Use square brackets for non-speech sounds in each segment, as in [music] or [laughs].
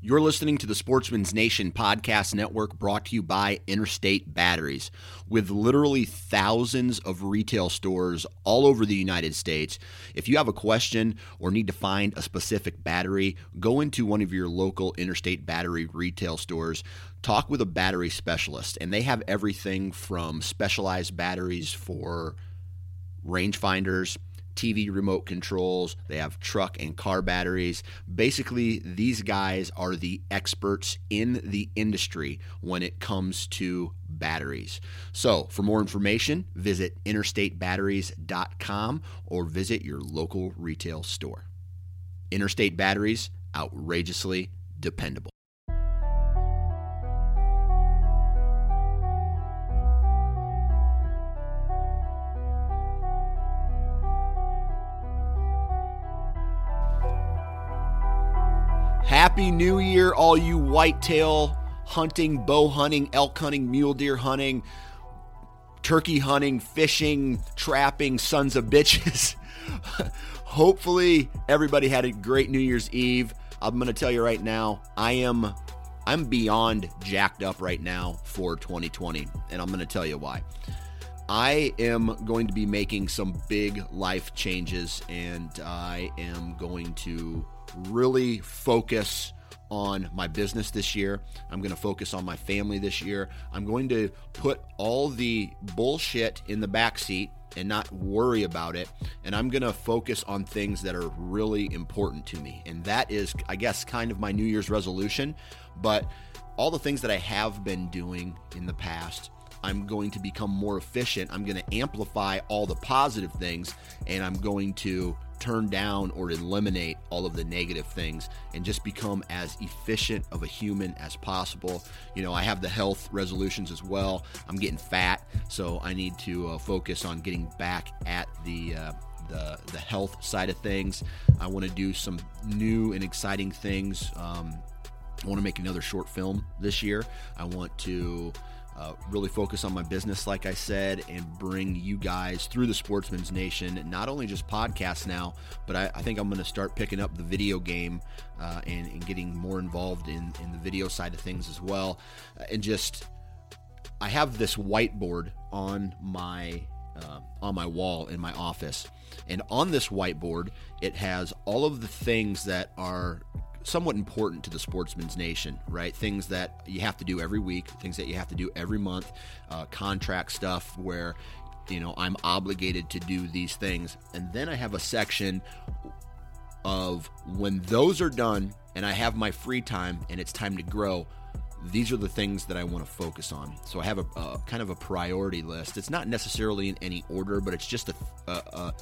You're listening to the Sportsman's Nation podcast network brought to you by Interstate Batteries. With literally thousands of retail stores all over the United States, if you have a question or need to find a specific battery, go into one of your local Interstate Battery retail stores. Talk with a battery specialist, and they have everything from specialized batteries for rangefinders TV remote controls, they have truck and car batteries. Basically, these guys are the experts in the industry when it comes to batteries. So, for more information, visit interstatebatteries.com or visit your local retail store. Interstate Batteries, outrageously dependable. Happy New Year, all you whitetail hunting, bow hunting, elk hunting, mule deer hunting, turkey hunting, fishing, trapping sons of bitches. [laughs] Hopefully, everybody had a great New Year's Eve. I'm going to tell you right now, I am I'm beyond jacked up right now for 2020, and I'm going to tell you why. I am going to be making some big life changes, and I am going to really focus on my business this year. I'm going to focus on my family this year. I'm going to put all the bullshit in the back seat and not worry about it. And I'm going to focus on things that are really important to me. And that is, I guess, kind of my New Year's resolution. But all the things that I have been doing in the past, I'm going to become more efficient. I'm going to amplify all the positive things and I'm going to turn down or eliminate all of the negative things and just become as efficient of a human as possible. You know, I have the health resolutions as well. I'm getting fat, so I need to uh, focus on getting back at the uh, the, the health side of things. I want to do some new and exciting things. Um, I want to make another short film this year. I want to uh, really focus on my business, like I said, and bring you guys through the Sportsman's Nation, not only just podcasts now, but I, I think I'm going to start picking up the video game uh, and, and, getting more involved in, in the video side of things as well. Uh, and just, I have this whiteboard on my uh, on my wall in my office, and on this whiteboard, it has all of the things that are somewhat important to the sportsman's nation, right? Things that you have to do every week, things that you have to do every month, uh, contract stuff where you know I'm obligated to do these things, and then I have a section of when those are done and I have my free time and it's time to grow. These are the things that I want to focus on. So I have a, a kind of a priority list. It's not necessarily in any order, but it's just a, a,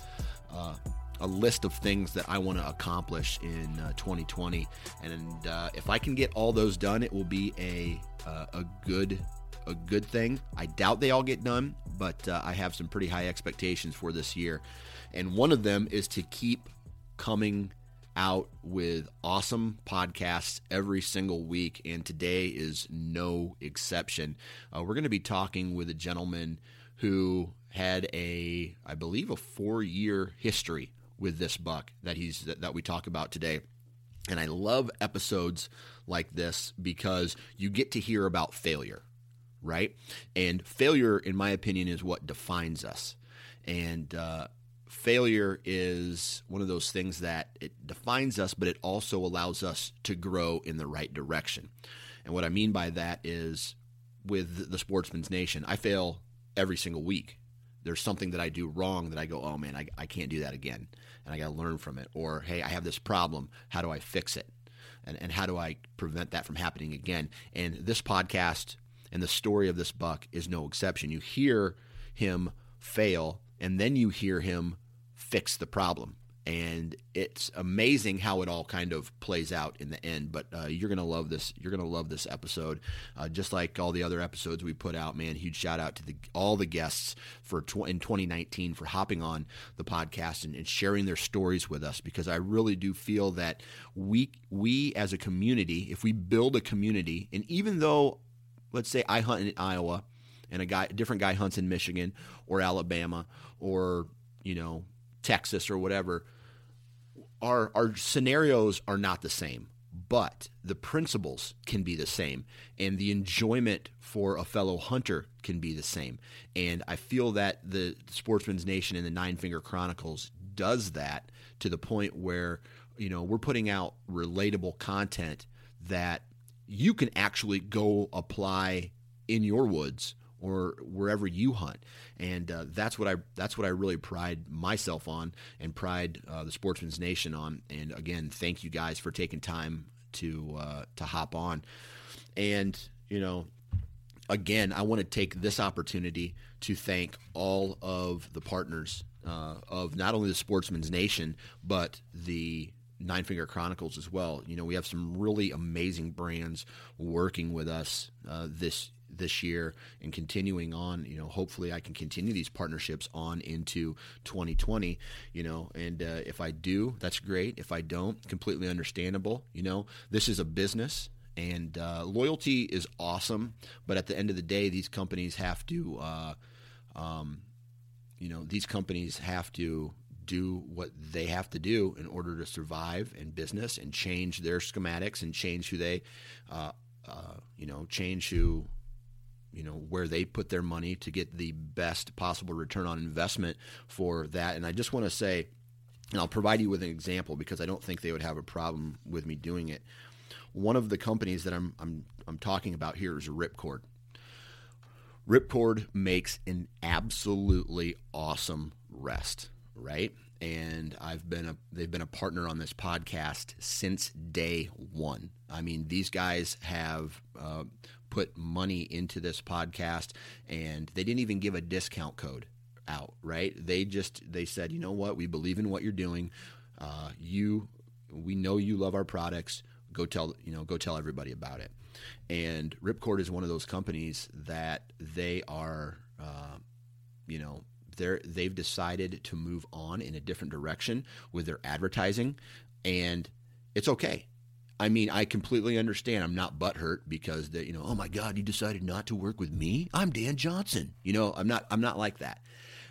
a a list of things that I want to accomplish in uh, 2020, and uh, if I can get all those done, it will be a uh, a good a good thing. I doubt they all get done, but uh, I have some pretty high expectations for this year, and one of them is to keep coming out with awesome podcasts every single week, and today is no exception. Uh, we're going to be talking with a gentleman who had a, I believe, a four year history with this buck that he's that, we talk about today. And I love episodes like this because you get to hear about failure, right? And failure, in my opinion, is what defines us. And uh, failure is one of those things that it defines us, but it also allows us to grow in the right direction. And what I mean by that is with the Sportsman's Nation, I fail every single week there's something that I do wrong that I go, oh man, I, I can't do that again. And I got to learn from it. Or, hey, I have this problem. How do I fix it? And, and how do I prevent that from happening again? And this podcast and the story of this buck is no exception. You hear him fail, and then you hear him fix the problem and it's amazing how it all kind of plays out in the end. But uh, you're gonna love this. You're gonna love this episode, uh, just like all the other episodes we put out. Man, huge shout out to the, all the guests for tw- in 2019 for hopping on the podcast and, and, sharing their stories with us because I really do feel that we we as a community, if we build a community, and even though, let's say I hunt in Iowa, and a guy, a different guy hunts in Michigan or Alabama or you know Texas or whatever our our scenarios are not the same, but the principles can be the same, and the enjoyment for a fellow hunter can be the same. And I feel that the Sportsman's Nation and the Nine Finger Chronicles does that to the point where you know we're putting out relatable content that you can actually go apply in your woods or wherever you hunt. And uh, that's what I that's what I really pride myself on and pride uh, the Sportsman's Nation on. And again, thank you guys for taking time to uh, to hop on. And you know, again, I want to take this opportunity to thank all of the partners uh, of not only the Sportsman's Nation but the Nine Finger Chronicles as well. You know, we have some really amazing brands working with us uh, this this year and continuing on you know hopefully i can continue these partnerships on into 2020 you know and uh, if i do that's great. If i don't completely understandable you know. This is a business and uh, loyalty is awesome but at the end of the day these companies have to uh, um, you know these companies have to do what they have to do in order to survive in business and change their schematics and change who they uh, uh, you know change who you know where they put their money to get the best possible return on investment for that. And I just want to say, and I'll provide you with an example because I don't think they would have a problem with me doing it. One of the companies that I'm I'm I'm talking about here is Ripcord. Ripcord makes an absolutely awesome rest, right? And I've been a they've been a partner on this podcast since day one. I mean, these guys have uh, put money into this podcast, and they didn't even give a discount code out. Right? They just they said, you know what, we believe in what you're doing. Uh, you, we know you love our products. Go tell you know go tell everybody about it. And Ripcord is one of those companies that they are, uh, you know, they're they've decided to move on in a different direction with their advertising, and it's okay. I mean, I completely understand. I'm not butthurt because that you know, oh my God, you decided not to work with me. I'm Dan Johnson. You know, I'm not. I'm not like that.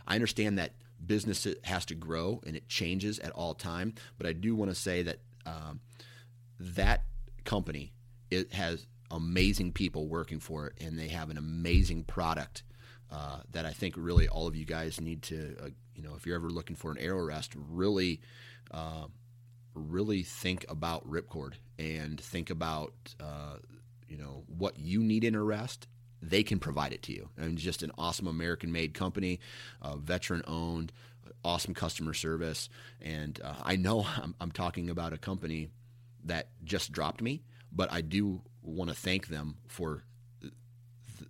I understand that business has to grow and it changes at all time. But I do want to say that um, that company it has amazing people working for it, and they have an amazing product uh, that I think really all of you guys need to. Uh, you know, if you're ever looking for an arrow rest, really. Uh, really think about ripcord and think about uh, you know what you need in a rest they can provide it to you I and mean, just an awesome american made company uh, veteran owned awesome customer service and i know [laughs] I'm, I'm, talking about a company that just dropped me but i do want to thank them for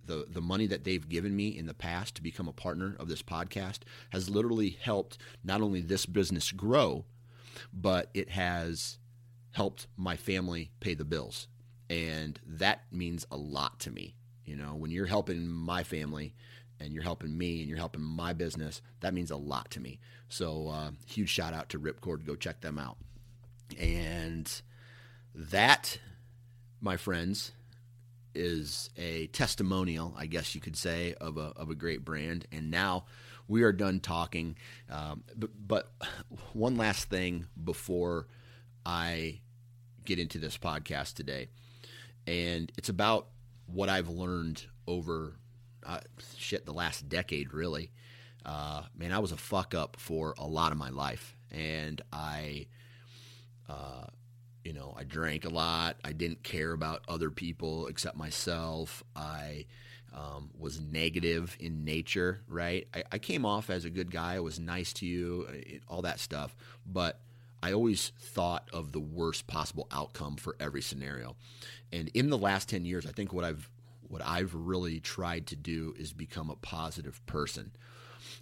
the, the money that they've given me in the past to become a partner of this podcast has literally helped not only this business grow but it has helped my family pay the bills. And that means a lot to me. You know, when you're helping my family and you're helping me and you're helping my business, that means a lot to me. So, uh, huge shout out to Ripcord. Go check them out. And that, my friends, is a testimonial, I guess you could say, of a, of a great brand. And now we are done talking. Um, but, but one last thing before I get into this podcast today, and it's about what I've learned over uh, shit the last decade, really. Uh, man, I was a fuck up for a lot of my life, and I, uh, you know, I drank a lot. I didn't care about other people except myself. I um, was negative in nature, right? I, I, came off as a good guy. I was nice to you, uh, all that stuff. But I always thought of the worst possible outcome for every scenario. And in the last 10 years, I think what I've what I've really tried to do is become a positive person.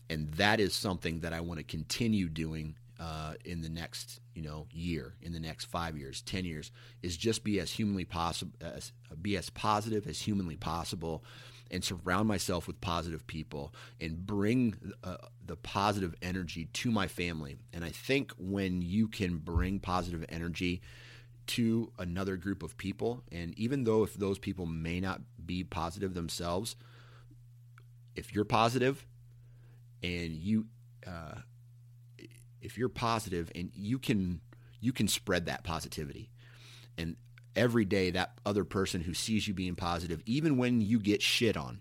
And that is something that I want to continue doing uh, in the next you know year, in the next five years, ten years, is just be as humanly possible, be as positive as humanly possible, and surround myself with positive people and bring uh, the positive energy to my family. And I think when you can bring positive energy to another group of people, and even though if those people may not be positive themselves, if you're positive and you uh, if you're positive and you can you can spread that positivity. And every day that other person who sees you being positive even when you get shit on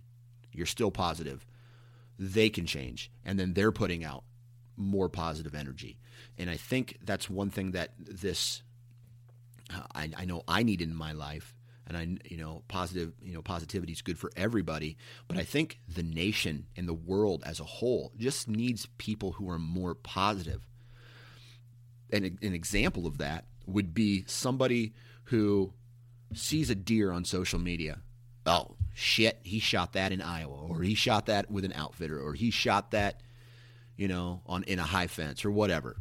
you're still positive they can change. And then they're putting out more positive energy. And i think that's one thing that this uh, I, I know i need in my life. And I, you know, positive, you know, positivity is good for everybody. But I think the nation and the world as a whole just needs people who are more positive an, an example of that would be somebody who sees a deer on social media. Oh, shit, he shot that in Iowa, or he shot that with an outfitter, or he shot that, you know, on in a high fence or whatever.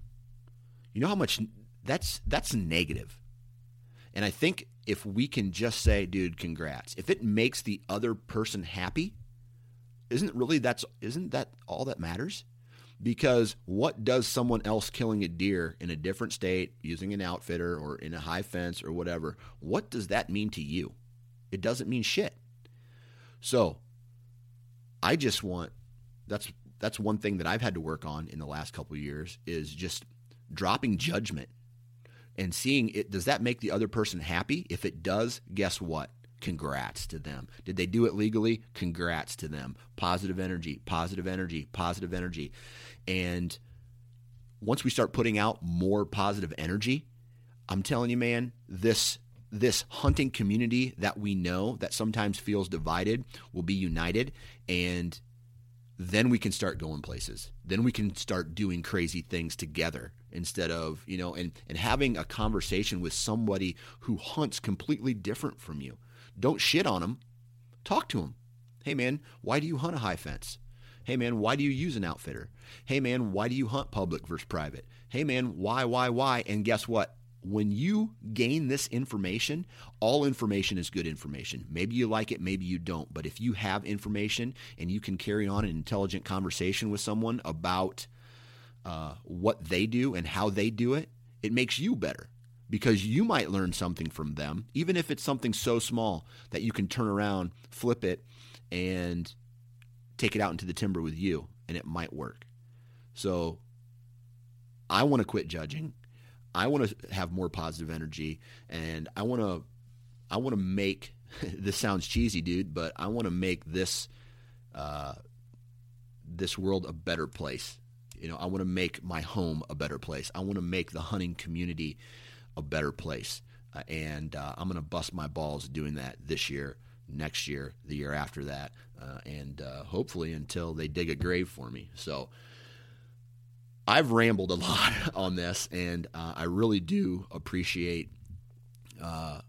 You know how much that's that's negative. And I think if we can just say, dude, congrats. If it makes the other person happy, isn't really that's isn't that all that matters? Because what does someone else killing a deer in a different state using an outfitter or in a high fence or whatever, what does that mean to you? It doesn't mean shit. So I just want that's that's one thing that I've had to work on in the last couple years is just dropping judgment and seeing it does that make the other person happy? If it does, guess what? Congrats to them. Did they do it legally? Congrats to them. Positive energy, positive energy, positive energy. And once we start putting out more positive energy, I'm telling you, man, this this hunting community that we know that sometimes feels divided will be united and then we can start going places. Then we can start doing crazy things together instead of, you know, and, and having a conversation with somebody who hunts completely different from you. Don't shit on them. Talk to them. Hey, man, why do you hunt a high fence? Hey, man, why do you use an outfitter? Hey, man, why do you hunt public versus private? Hey, man, why, why, why? And guess what? When you gain this information, all information is good information. Maybe you like it, maybe you don't. But if you have information and you can carry on an intelligent conversation with someone about uh, what they do and how they do it, it makes you better because you might learn something from them, even if it's something so small that you can turn around, flip it, and take it out into the timber with you and it might work. So I want to quit judging. I want to have more positive energy and I want to I want to make [laughs] this sounds cheesy, dude, but I want to make this uh, this world a better place. You know, I want to make my home a better place. I want to make the hunting community a better place. Uh, and uh, I'm going to bust my balls doing that this year next year, the year after that, uh, and uh, hopefully until they dig a grave for me. So I've rambled a [laughs] lot on this, and uh, I really do appreciate uh,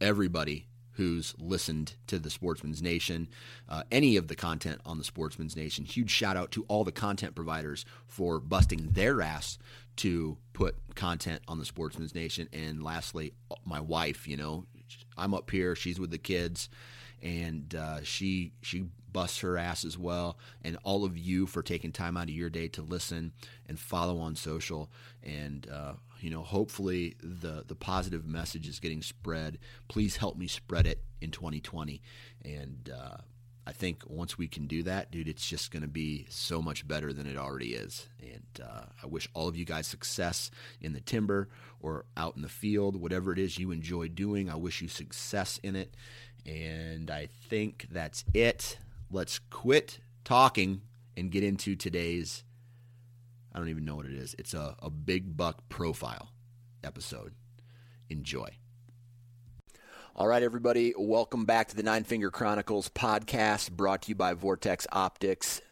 everybody who's listened to the Sportsman's Nation, uh, any of the content on the Sportsman's Nation. Huge shout out to all the content providers for busting their ass to put content on the Sportsman's Nation. And lastly, my wife, you know, I'm up here, she's with the kids and uh, she she busts her ass as well. And all of you for taking time out of your day to listen and follow on social, and uh, you know, hopefully the the positive message is getting spread. Please help me spread it in 2020, and. Uh, I think once we can do that, dude, it's just going to be so much better than it already is. And uh, I wish all of you guys success in the timber or out in the field, whatever it is you enjoy doing. I wish you success in it. And I think that's it. Let's quit talking and get into today's. I don't even know what it is. It's a, a big buck profile episode. Enjoy. All right, everybody, welcome back to the Nine Finger Chronicles podcast brought to you by Vortex Optics.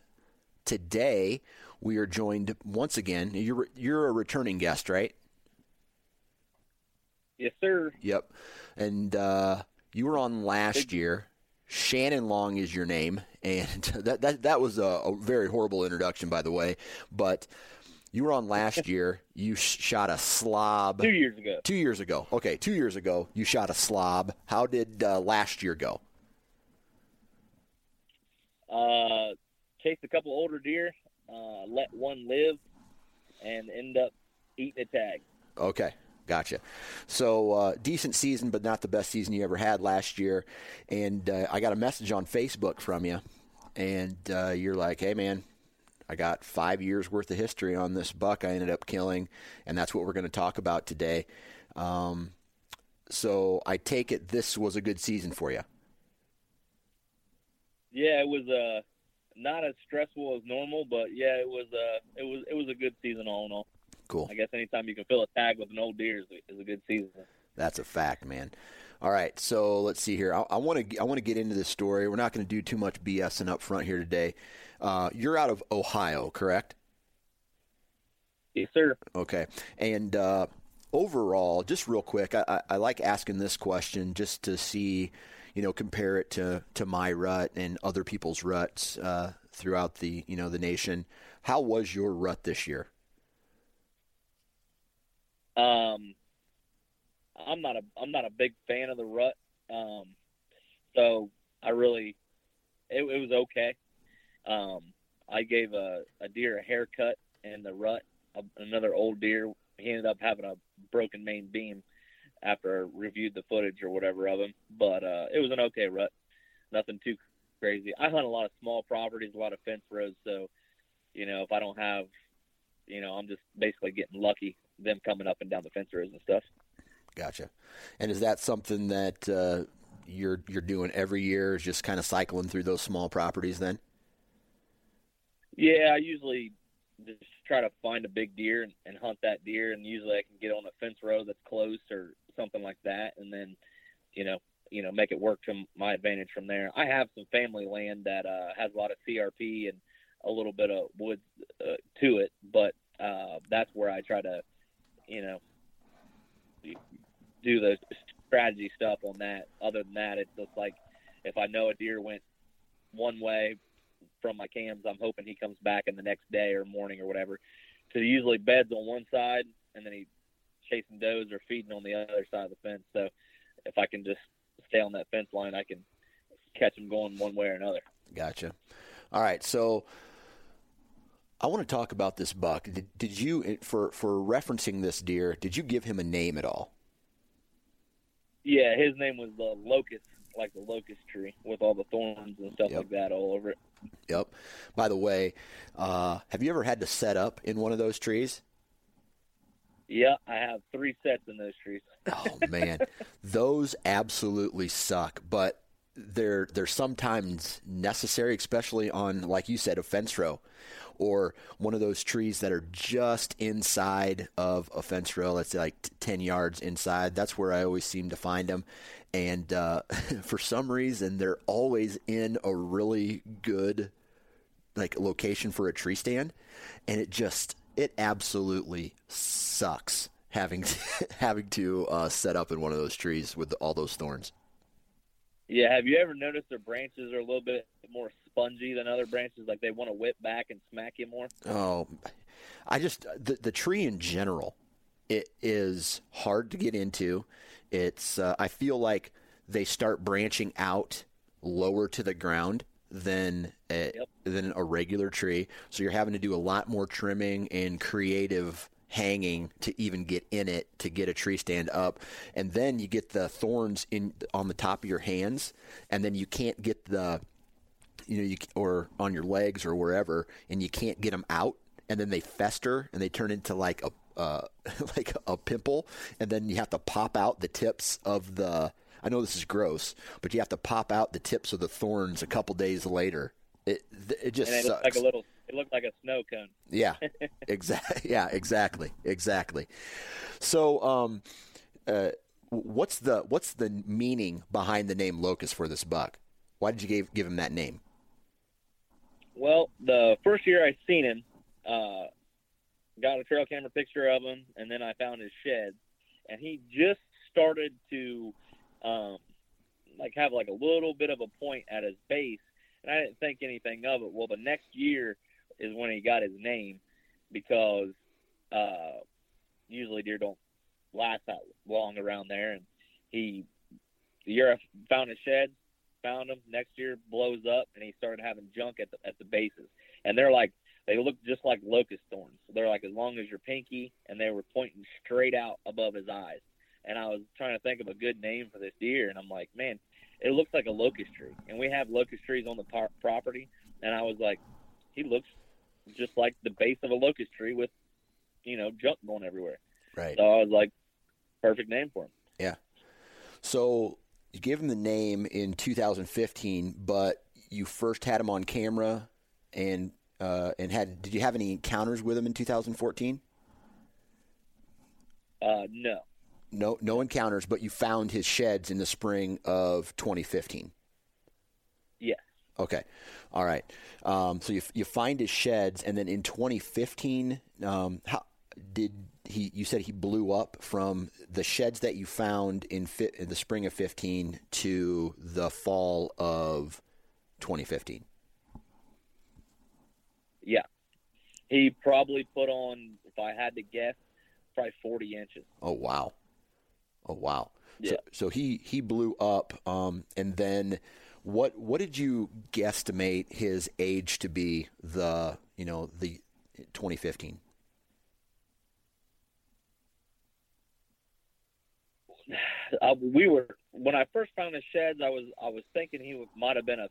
Today, we are joined once again. You're, you're a returning guest, right? Yes, sir. Yep. And uh, you were on last year. Shannon Long is your name, and [laughs] that that that was a, a very horrible introduction, by the way. But you were on [laughs] last year. You shot a slob. Two years ago. Two years ago. Okay, two years ago, you shot a slob. How did uh, last year go? Uh, chased a couple older deer, uh, let one live, and end up eating a tag. Okay, Gotcha. So uh, decent season, but not the best season you ever had last year. And uh, I got a message on Facebook from you, and uh, you're like, "Hey, man, I got five years worth of history on this buck I ended up killing, and that's what we're going to talk about today." Um, so I take it this was a good season for you. Yeah, it was uh, not as stressful as normal, but yeah, it was uh, it was it was a good season all in all. Cool. I guess anytime you can fill a tag with an old deer is a, is a good season. That's a fact, man. All right, so let's see here. I want to I want to get into this story. We're not going to do too much BSing up front here today. Uh, you're out of Ohio, correct? Yes, sir. Okay, and uh, overall, just real quick, I, I, I, like asking this question just to see, you know, compare it to to my rut and other people's ruts uh, throughout the you know the nation. How was your rut this year? Um, I'm not a I'm not a big fan of the rut. Um, so I really it, it was okay. Um, I gave a, a deer a haircut in the rut. A, another old deer. He ended up having a broken main beam after I reviewed the footage or whatever of him. But uh, it was an okay rut. Nothing too crazy. I hunt a lot of small properties, a lot of fence rows. So, you know, if I don't have, you know, I'm just basically getting lucky them coming up and down the fence rows and stuff. Gotcha. And is that something that uh, you're you're doing every year? Is just kind of cycling through those small properties then? Yeah, I usually just try to find a big deer and, and hunt that deer, and usually I can get on a fence row that's close or something like that, and then you know you know make it work to my advantage from there. I have some family land that uh, has a lot of CRP and a little bit of woods uh, to it, but uh, that's where I try to you know, do the strategy stuff on that. Other than that, it's just like if I know a deer went one way from my cams, I'm hoping he comes back in the next day or morning or whatever. So usually beds on one side, and then he chasing does or feeding on the other side of the fence. So if I can just stay on that fence line, I can catch him going one way or another. Gotcha. All right, so I want to talk about this buck. Did, did you, for for referencing this deer, did you give him a name at all? Yeah, his name was the locust, like the locust tree, with all the thorns and stuff Yep. like that all over it. Yep. By the way, uh, have you ever had to set up in one of those trees? Yeah, I have three sets in those trees. Oh man, [laughs] those absolutely suck. But they're they're sometimes necessary, especially on like you said, a fence row, or one of those trees that are just inside of a fence row. That's like t- ten yards inside. That's where I always seem to find them, and uh, [laughs] for some reason, they're always in a really good like location for a tree stand, and it just it absolutely sucks having to, [laughs] having to uh, set up in one of those trees with all those thorns. Yeah, have you ever noticed their branches are a little bit more spongy than other branches? Like they want to whip back and smack you more. Oh, I just the the tree in general, it is hard to get into. It's uh, I feel like they start branching out lower to the ground than a, Yep. than a regular tree. So you're having to do a lot more trimming and creative hanging to even get in it to get a tree stand up and then you get the thorns in on the top of your hands and then you can't get the you know, you or on your legs or wherever, and you can't get them out, and then they fester and they turn into like a uh, [laughs] like a pimple, and then you have to pop out the tips of the. I know this is gross, but you have to pop out the tips of the thorns a couple days later. It it just And it sucks. like a little. It looked like a snow cone. Yeah, [laughs] exactly. [laughs] Yeah, exactly, exactly. So, um, uh, what's the what's the meaning behind the name Locust for this buck? Why did you give give him that name? Well, the first year I seen him, uh, got a trail camera picture of him, and then I found his shed, and he just started to, um, like have like a little bit of a point at his base, and I didn't think anything of it. Well, the next year is when he got his name, because uh, usually deer don't last that long around there, and he the year I found his shed, found him. Next year blows up, and he started having junk at the at the bases, and they're like they look just like locust thorns. They're like as long as your pinky, and they were pointing straight out above his eyes. And I was trying to think of a good name for this deer, and I'm like, man, it looks like a locust tree, and we have locust trees on the par- property, and I was like, he looks just like the base of a locust tree with, you know, junk going everywhere. Right. So I was like, perfect name for him. Yeah. So you gave him the name in 2015, but you first had him on camera, and uh, and had did you have any encounters with him in 2014? Uh, no. No, no encounters, but you found his sheds in the spring of 2015. Yes. Okay, all right. Um, so you you find his sheds, and then in 2015, um, how did he? You said he blew up from the sheds that you found in, fi- in the spring of 15 to the fall of 2015. Yeah. He probably put on, if I had to guess, probably 40 inches. Oh wow, oh wow. Yeah. So, so he he blew up, um, and then what what did you guesstimate his age to be? The you know the 2015. [sighs] Uh, we were when I first found the sheds. I was I was thinking he might have been a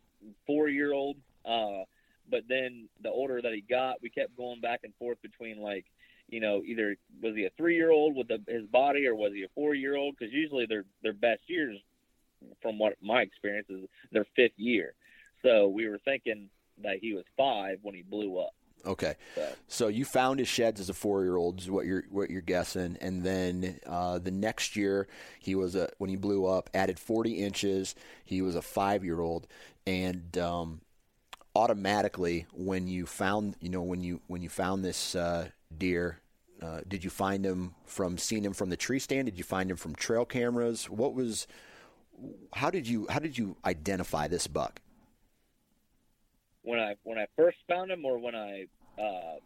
four year old. Uh, but then the older that he got, we kept going back and forth between like, you know, either was he a three year old with the, his body or was he a four year old? Because usually their their best years, from what my experience is, their fifth year. So we were thinking that he was five when he blew up. Okay, So so you found his sheds as a four-year-old is what you're what you're guessing, and then uh, the next year he was a when he blew up, added 40 inches. He was a five-year-old, and um, automatically when you found you know when you when you found this uh, deer, uh, did you find him from seeing him from the tree stand? Did you find him from trail cameras? What was how did you how did you identify this buck? when I when I first found him, or when I uh,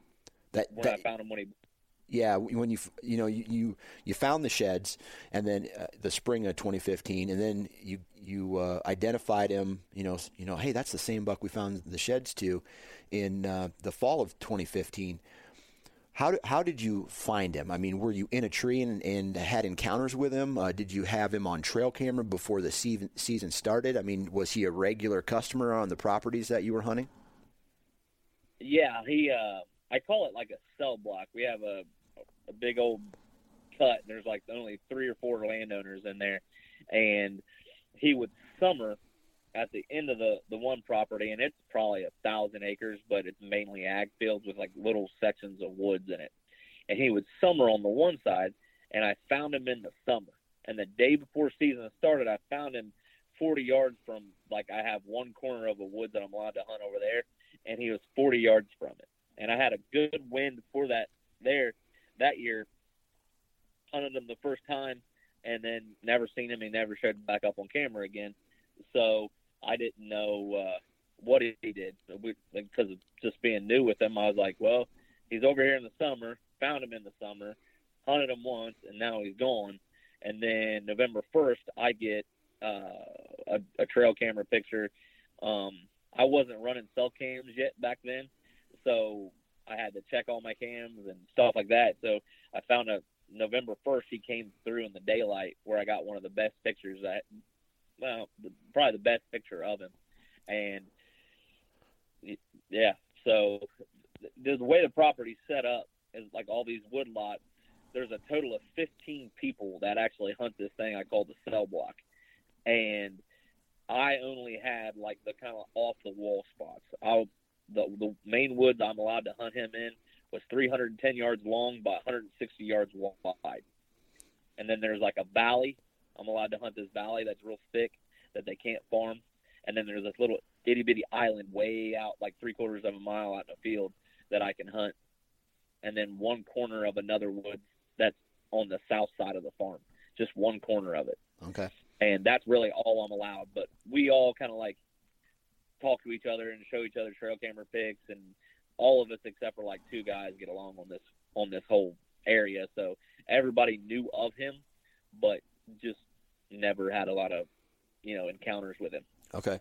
That, when that I found him when he Yeah, when you you know you you, you found the sheds, and then uh, the spring of 2015, and then you you uh, identified him. You know you know hey that's the same buck we found the sheds to, in uh, the fall of 2015. How how did you find him? I mean, were you in a tree and, and had encounters with him? Uh, did you have him on trail camera before the season season started? I mean, was he a regular customer on the properties that you were hunting? Yeah, he. Uh, I call it like a cell block. We have a a big old cut. And there's like only three or four landowners in there, and he would summer at the end of the the one property, and it's probably a thousand acres, but it's mainly ag fields with like little sections of woods in it. And he would summer on the one side, and I found him in the summer. And the day before season started, I found him 40 yards from like I have one corner of a wood that I'm allowed to hunt over there, and he was 40 yards from it. And I had a good wind for that there that year. Hunted him the first time, and then never seen him. He never showed back up on camera again. So I didn't know uh, what he did because of just being new with him. I was like, well, he's over here in the summer. Found him in the summer, hunted him once, and now he's gone. And then November first, I get uh, a, a trail camera picture. Um, I wasn't running cell cams yet back then, so I had to check all my cams and stuff like that. So I found a November first he came through in the daylight where I got one of the best pictures that well probably the best picture of him, and yeah. So the, the way the property's set up is like all these wood lots. There's a total of 15 people that actually hunt this thing I call the cell block, and I only had like the kind of off the wall spots. I the the main woods I'm allowed to hunt him in was 310 yards long by 160 yards wide, and then there's like a valley I'm allowed to hunt this valley that's real thick that they can't farm, and then there's this little itty bitty island way out, like three quarters of a mile out in the field that I can hunt, and then one corner of another woods that's on the south side of the farm, just one corner of it. Okay. And that's really all I'm allowed. But we all kind of like talk to each other and show each other trail camera pics, and all of us except for like two guys get along on this on this whole area. So everybody knew of him, but just never had a lot of you know encounters with him. Okay.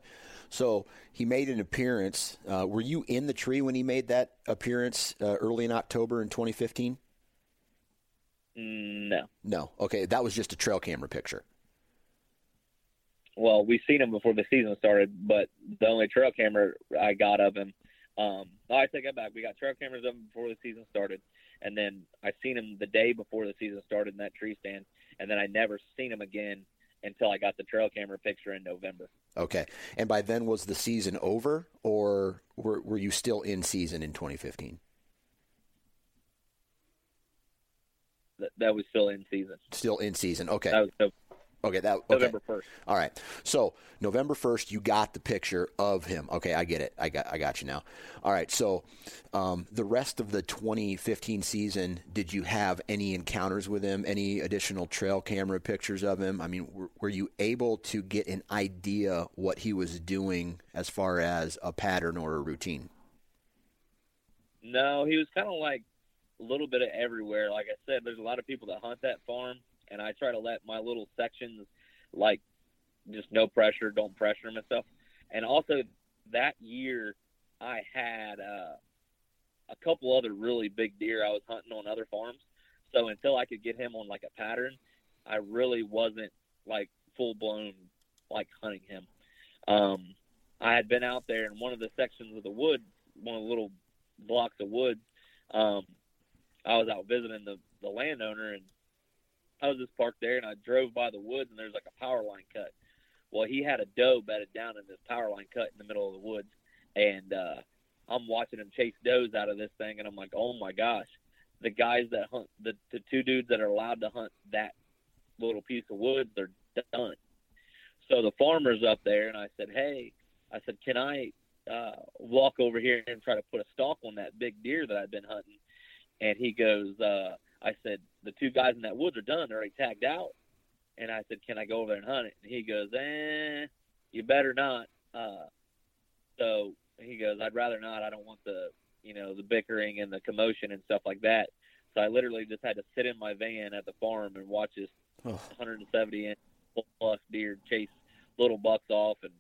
So he made an appearance. Uh, were you in the tree when he made that appearance uh, early in October in 2015? No. No. Okay. That was just a trail camera picture. Well, we seen him before the season started, but the only trail camera I got of him, um, oh, I take that back. We got trail cameras of him before the season started, and then I seen him the day before the season started in that tree stand, and then I never seen him again until I got the trail camera picture in November. Okay. And by then, was the season over, or were, were you still in season in 2015? That, that was still in season. Still in season. Okay. That was Okay, that okay. November first. All right. So November first, you got the picture of him. Okay, I get it. I got I got you now. All right. So um, the rest of the 2015 season, did you have any encounters with him? Any additional trail camera pictures of him? I mean, were, were you able to get an idea what he was doing as far as a pattern or a routine? No, he was kind of like a little bit of everywhere. Like I said, there's a lot of people that hunt that farm and I try to let my little sections like just no pressure, don't pressure them and. And also that year I had uh, a couple other really big deer I was hunting on other farms. So until I could get him on like a pattern, I really wasn't like full blown like hunting him. Um, I had been out there in one of the sections of the woods, one of the little blocks of woods. Um, I was out visiting the the landowner, and I was just parked there and I drove by the woods and there's like a power line cut. Well, he had a doe bedded down in this power line cut in the middle of the woods, and uh, I'm watching him chase does out of this thing, and I'm like, oh my gosh, the guys that hunt the the two dudes that are allowed to hunt that little piece of woods, they're done. So the farmer's up there, and I said, hey, I said, can I uh, walk over here and try to put a stalk on that big deer that I've been hunting? And he goes, uh, I said, the two guys in that woods are done. They're already tagged out. And I said, can I go over there and hunt it? And he goes, eh, you better not. Uh, so he goes, I'd rather not. I don't want the, you know, the bickering and the commotion and stuff like that. So I literally just had to sit in my van at the farm and watch this oh. 170 inch plus deer chase little bucks off and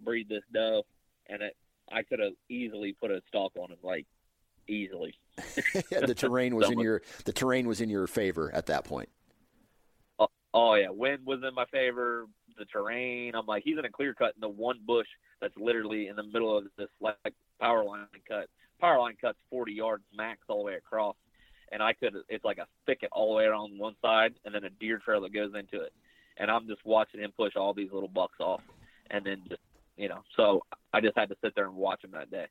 breed this doe. And it, I could have easily put a stalk on him, like easily. [laughs] the terrain was in your the terrain was in your favor at that point. Oh, oh, yeah, wind was in my favor. The terrain, I'm like, he's in a clear cut in the one bush that's literally in the middle of this like power line cut. Power line cut's 40 yards max all the way across, and I could it's like a thicket all the way around one side, and then a deer trail that goes into it, and I'm just watching him push all these little bucks off, and then just you know, so I just had to sit there and watch him that day.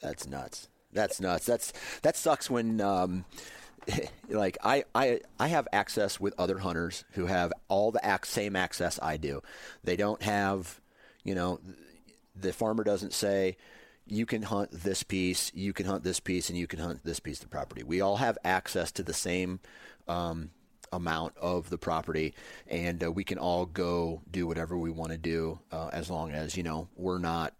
That's nuts. That's nuts. That's that sucks when um, [laughs] like I, I I have access with other hunters who have all the ac- same access I do. They don't have, you know, the farmer doesn't say you can hunt this piece, you can hunt this piece, and you can hunt this piece of property. We all have access to the same um, amount of the property, and uh, we can all go do whatever we want to do uh, as long as you know we're not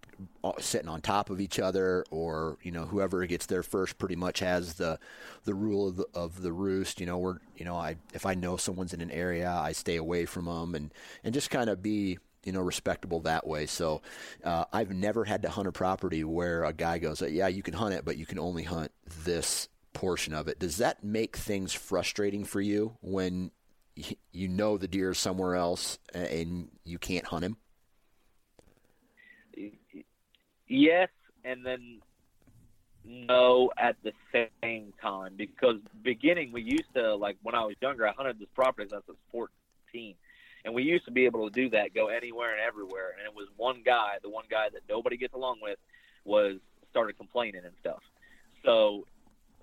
sitting on top of each other, or you know whoever gets there first pretty much has the the rule of the, of the roost. You know, we're you know I if I know someone's in an area, I stay away from them, and and just kind of be you know respectable that way. So uh, I've never had to hunt a property where a guy goes, yeah, you can hunt it, but you can only hunt this portion of it. Does that make things frustrating for you when you know the deer is somewhere else and you can't hunt him? Yes, and then no at the same time because beginning we used to like when I was younger I hunted this property since I was 14 and we used to be able to do that go anywhere and everywhere and it was one guy the one guy that nobody gets along with was started complaining and stuff so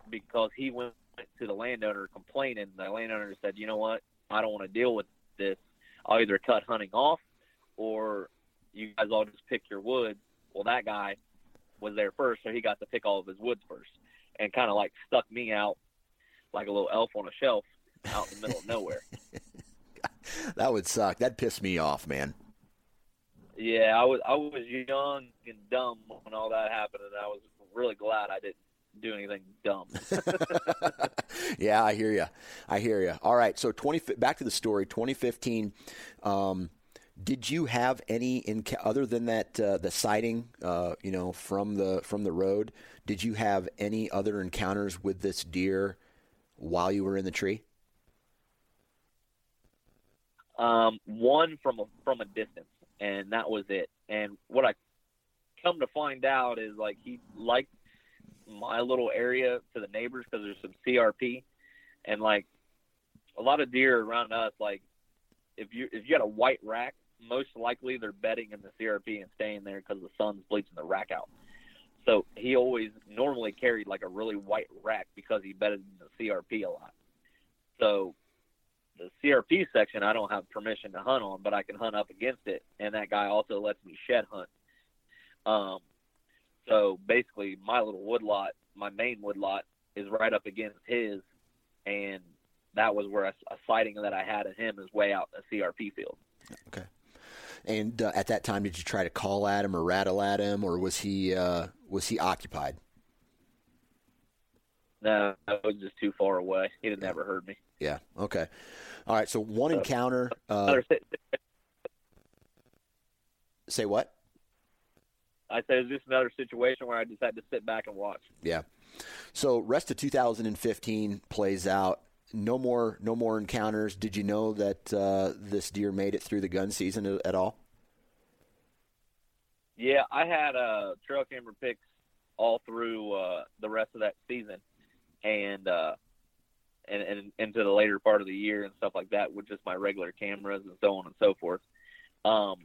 because he went to the landowner complaining. The landowner said, "You know what? I don't want to deal with this. I'll either cut hunting off, or you guys all just pick your woods. Well, that guy was there first, so he got to pick all of his woods first, and kind of like stuck me out like a little elf on a shelf out in the middle of nowhere. [laughs] that would suck. That'd piss me off, man. Yeah, I was I was young and dumb when all that happened, and I was really glad I didn't do anything dumb. [laughs] [laughs] yeah, I hear you. I hear you. All right, so twenty back to the story. 2015. Um, did you have any in other than that uh, the sighting? Uh, you know, from the from the road. Did you have any other encounters with this deer while you were in the tree? Um, one from a, from a distance, and that was it. And what I come to find out is like he liked my little area to the neighbors because there's some CRP, and like a lot of deer around us, like if you if you got a white rack, most likely they're bedding in the CRP and staying there because the sun's bleaching the rack out. So he always normally carried like a really white rack because he bedded in the CRP a lot. So the CRP section I don't have permission to hunt on, but I can hunt up against it, and that guy also lets me shed hunt. Um, so basically, my little wood lot, my main wood lot, is right up against his, and that was where a, a sighting that I had of him is way out in the CRP field. Okay. And uh, at that time, did you try to call at him or rattle at him, or was he uh, was he occupied? No, I was just too far away. He'd have never heard me. Yeah. Okay. All right. So one encounter. Uh, say what? I said it's just another situation where I just had to sit back and watch. Yeah. So rest of 2015 plays out. No more, no more encounters. Did you know that uh, this deer made it through the gun season at all? Yeah, I had uh, trail camera pics all through uh, the rest of that season, and uh, and, and into the later part of the year and stuff like that with just my regular cameras and so on and so forth. Um,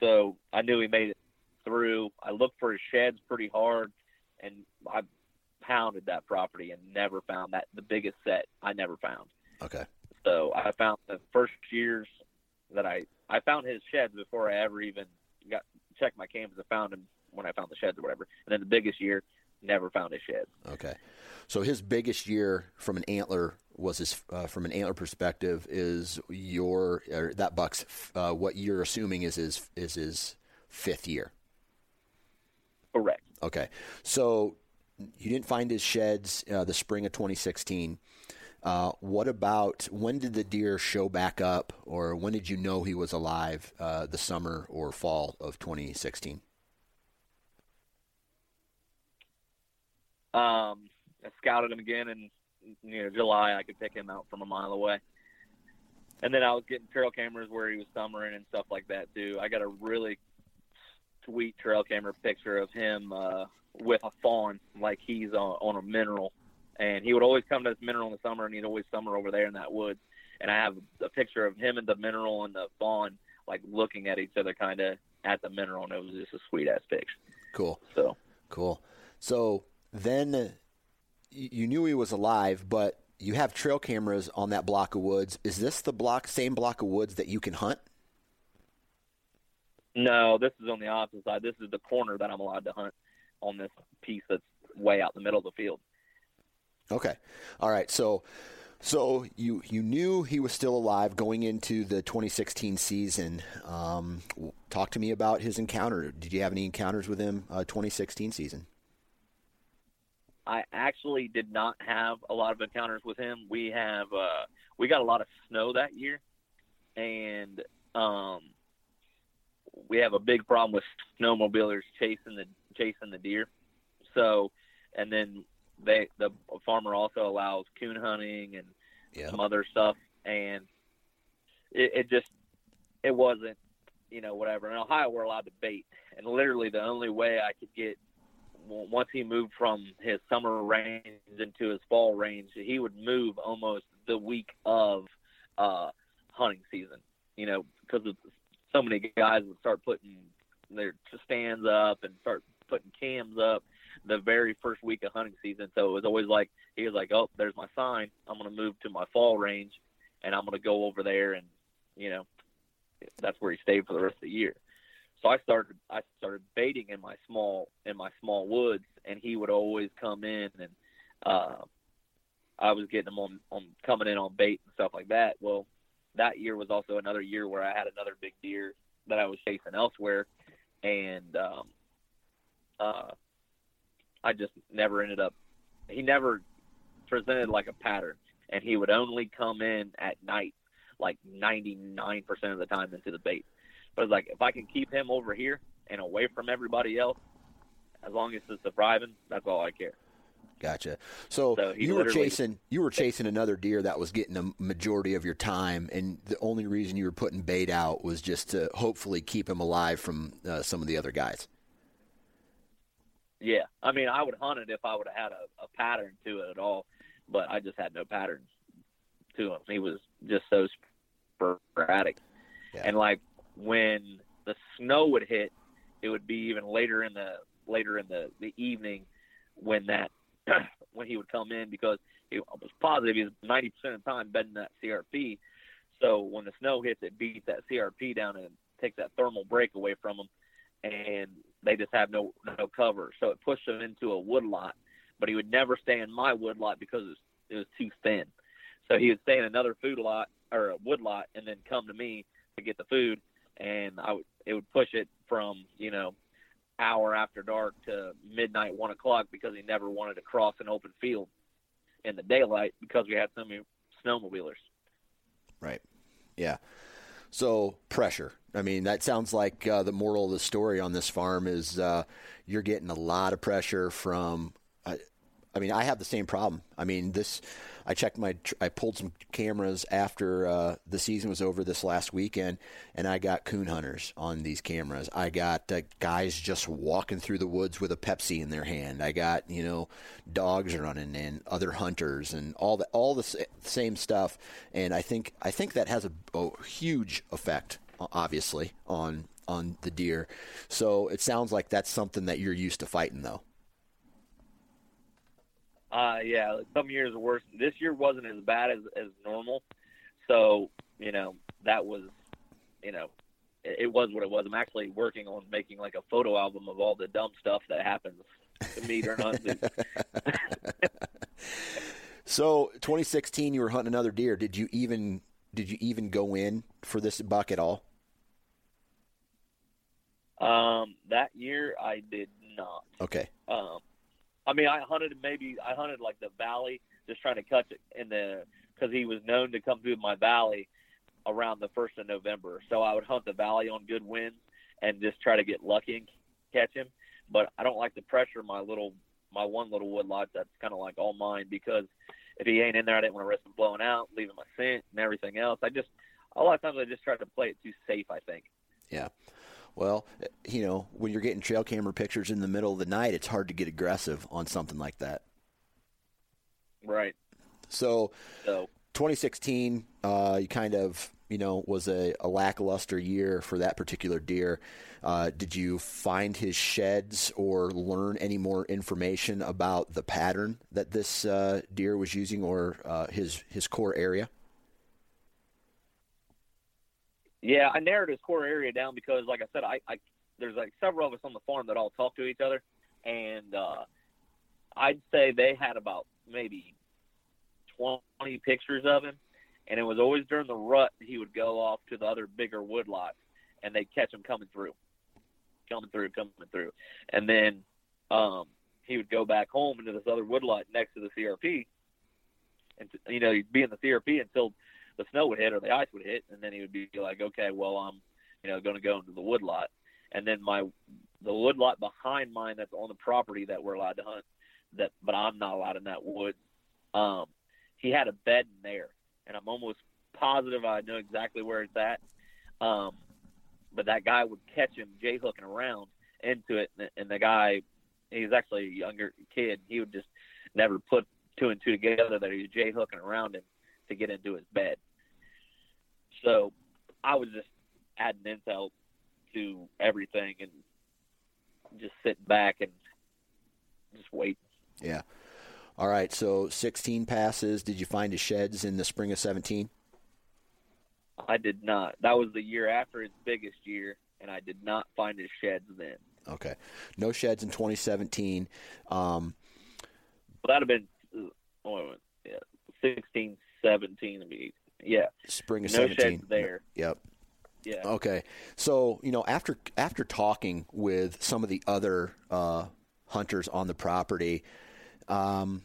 so I knew he made it through. I looked for his sheds pretty hard, and I pounded that property and never found that the biggest set I never found. Okay. So I found the first years that I I found his sheds before I ever even got checked my cameras. I found him when I found the sheds or whatever. And then the biggest year, never found his sheds. Okay. So his biggest year from an antler was his uh, from an antler perspective is your that buck's uh, what you're assuming is his is his fifth year. Correct. Okay. So you didn't find his sheds uh, the spring of 2016. Uh, what about when did the deer show back up, or when did you know he was alive? Uh, the summer or fall of 2016. Um, I scouted him again in you know July. I could pick him out from a mile away. And then I was getting trail cameras where he was summering and stuff like that too. I got a really sweet trail camera picture of him uh, with a fawn, like he's on, on a mineral. And he would always come to this mineral in the summer, and he'd always summer over there in that woods. And I have a picture of him and the mineral and the fawn, like looking at each other, kind of at the mineral, and it was just a sweet ass picture. Cool. So cool. So then uh, you knew he was alive, but you have trail cameras on that block of woods. Is this the block, same block of woods that you can hunt? No, this is on the opposite side. This is the corner that I'm allowed to hunt on this piece that's way out in the middle of the field. Okay. All right. So so you you knew he was still alive going into the 2016 season. Um, talk to me about his encounter. Did you have any encounters with him uh, 2016 season? I actually did not have a lot of encounters with him. We have uh, we got a lot of snow that year, and um, we have a big problem with snowmobilers chasing the chasing the deer. So, and then they the farmer also allows coon hunting and yeah. some other stuff, and it, it just it wasn't you know whatever. In Ohio, we're allowed to bait, and literally the only way I could get once he moved from his summer range into his fall range, he would move almost the week of uh, hunting season. You know, because so many guys would start putting their stands up and start putting cams up the very first week of hunting season. So it was always like he was like, "Oh, there's my sign. I'm going to move to my fall range." and I'm going to go over there and you know that's where he stayed for the rest of the year. So I started I started baiting in my small in my small woods, and he would always come in and uh, I was getting him on on coming in on bait and stuff like that. Well, that year was also another year where I had another big deer that I was chasing elsewhere, and um, uh, I just never ended up. He never presented like a pattern, and he would only come in at night, like 99% of the time into the bait. But it's like if I can keep him over here and away from everybody else, as long as it's surviving, that's all I care. Gotcha. So, So you were chasing you were chasing another deer that was getting a majority of your time, and the only reason you were putting bait out was just to hopefully keep him alive from uh, some of the other guys. Yeah, I mean, I would hunt it if I would have had a, a pattern to it at all, but I just had no pattern to him. He was just so sporadic, Yeah. and like when the snow would hit, it would be even later in the later in the the evening when that [clears throat] when he would come in because he was positive he was ninety percent of the time bedding that CRP. So when the snow hits, it beats that CRP down and takes that thermal break away from them, and they just have no no cover. So it pushed them into a wood lot, but he would never stay in my wood lot because it was, it was too thin. So he would stay in another food lot or a wood lot, and then come to me to get the food, and I would it would push it from you know hour after dark to midnight one o'clock because he never wanted to cross an open field in the daylight because we had so many snowmobilers. Right. Yeah. So pressure. I mean, that sounds like uh, the moral of the story on this farm is uh, you're getting a lot of pressure from. Uh, I mean, I have the same problem. I mean, this. I checked my. I pulled some cameras after uh, the season was over this last weekend, and I got coon hunters on these cameras. I got uh, guys just walking through the woods with a Pepsi in their hand. I got you know dogs running and other hunters and all the all the same stuff. And I think I think that has a, a huge effect, obviously, on on the deer. So it sounds like that's something that you're used to fighting, though. Uh, yeah, some years worse. This year wasn't as bad as as normal, so you know that was, you know, it, it was what it was. I'm actually working on making like a photo album of all the dumb stuff that happens to me during [laughs] hunting. [laughs] So 2016, you were hunting another deer. Did you even did you even go in for this buck at all? um, that year I did not. Okay. Um, I mean, I hunted maybe I hunted like the valley, just trying to catch it in the because he was known to come through my valley around the first of November. So I would hunt the valley on good winds and just try to get lucky and catch him. But I don't like to pressure my little my one little wood lot that's kind of like all mine because if he ain't in there, I didn't want to risk him blowing out, leaving my scent and everything else. I just a lot of times I just try to play it too safe. I think. Yeah. Well, you know, when you're getting trail camera pictures in the middle of the night, it's hard to get aggressive on something like that. Right. So So 2016, uh, you kind of, you know, was a, a lackluster year for that particular deer. Uh, did you find his sheds or learn any more information about the pattern that this uh, deer was using or uh, his his core area? Yeah, I narrowed his core area down because, like I said, I, I there's like several of us on the farm that all talk to each other, and uh, I'd say they had about maybe 20 pictures of him, and it was always during the rut he would go off to the other bigger wood lots, and they'd catch him coming through, coming through, coming through, and then um, he would go back home into this other woodlot next to the CRP, and you know he'd be in the CRP until the snow would hit or the ice would hit, and then he would be like, okay, well, I'm, you know, going to go into the wood lot, and then my, the wood lot behind mine that's on the property that we're allowed to hunt, that, but I'm not allowed in that wood. Um, he had a bed in there, and I'm almost positive I know exactly where it's at. Um, but that guy would catch him jay hooking around into it, and, and the guy, he's actually a younger kid. He would just never put two and two together that he was jay hooking around him to get into his bed. So I was just adding intel to everything and just sitting back and just waiting. Yeah. All right. So 16 passes. Did you find his sheds in the spring of 17? I did not. That was the year after his biggest year, and I did not find his sheds then. Okay, no sheds in 2017. Um, well, that'd have been oh, yeah, 16, 17. I mean, yeah, spring of no 17. sheds there. Yep. Yeah. Okay. So you know, after after talking with some of the other uh, hunters on the property, um,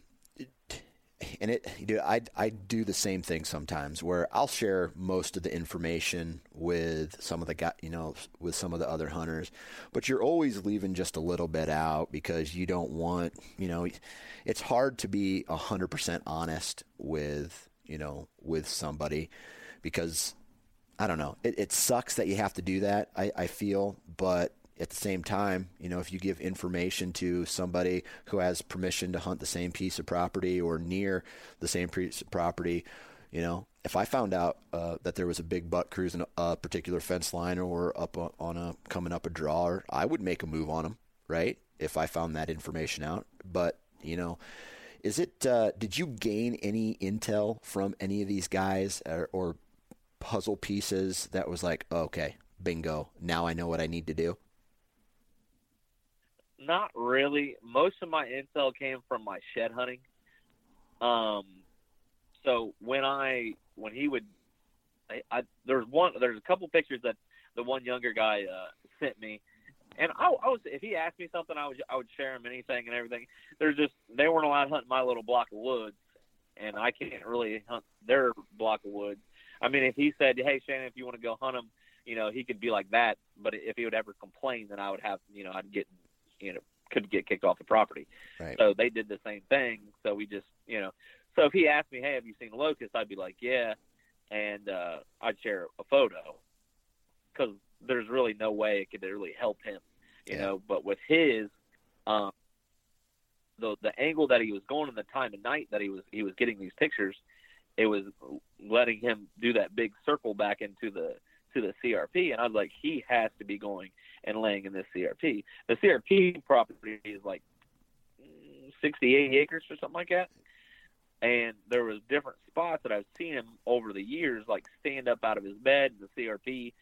and it, you know, I I do the same thing sometimes where I'll share most of the information with some of the guy, you know, with some of the other hunters, but you're always leaving just a little bit out because you don't want, you know, it's hard to be hundred percent honest with, you know, with somebody because I don't know. It, it sucks that you have to do that. I, I feel, but at the same time, you know, if you give information to somebody who has permission to hunt the same piece of property or near the same piece of property, you know, if I found out uh, that there was a big buck cruising a particular fence line or up on a coming up a draw, I would make a move on them, right? If I found that information out, but you know. Is it? Uh, did you gain any intel from any of these guys, or, or puzzle pieces that was like, okay, bingo, now I know what I need to do? Not really. Most of my intel came from my shed hunting. Um, so when I when he would, I, I there's one there's a couple pictures that the one younger guy uh, sent me, and I, I was if he asked me something, I would I would share him anything and everything. There's just they weren't allowed to hunt my little block of woods, and I can't really hunt their block of woods. I mean, if he said, "Hey, Shannon, if you want to go hunt him," you know, he could be like that. But if he would ever complain, then I would have, you know, I'd get, you know, could get kicked off the property. Right. So they did the same thing. So we just, you know, so if he asked me, "Hey, have you seen a locust?" I'd be like, "Yeah," and uh, I'd share a photo because there's really no way it could really help him, you Yeah. know. But with his, um, the the angle that he was going and the time of night that he was he was getting these pictures, it was letting him do that big circle back into the to the CRP, and I was like, he has to be going and laying in this CRP. The CRP property is like mm, 60, 80 acres or something like that. And there was different spots that I've seen him over the years, like stand up out of his bed, the CRP,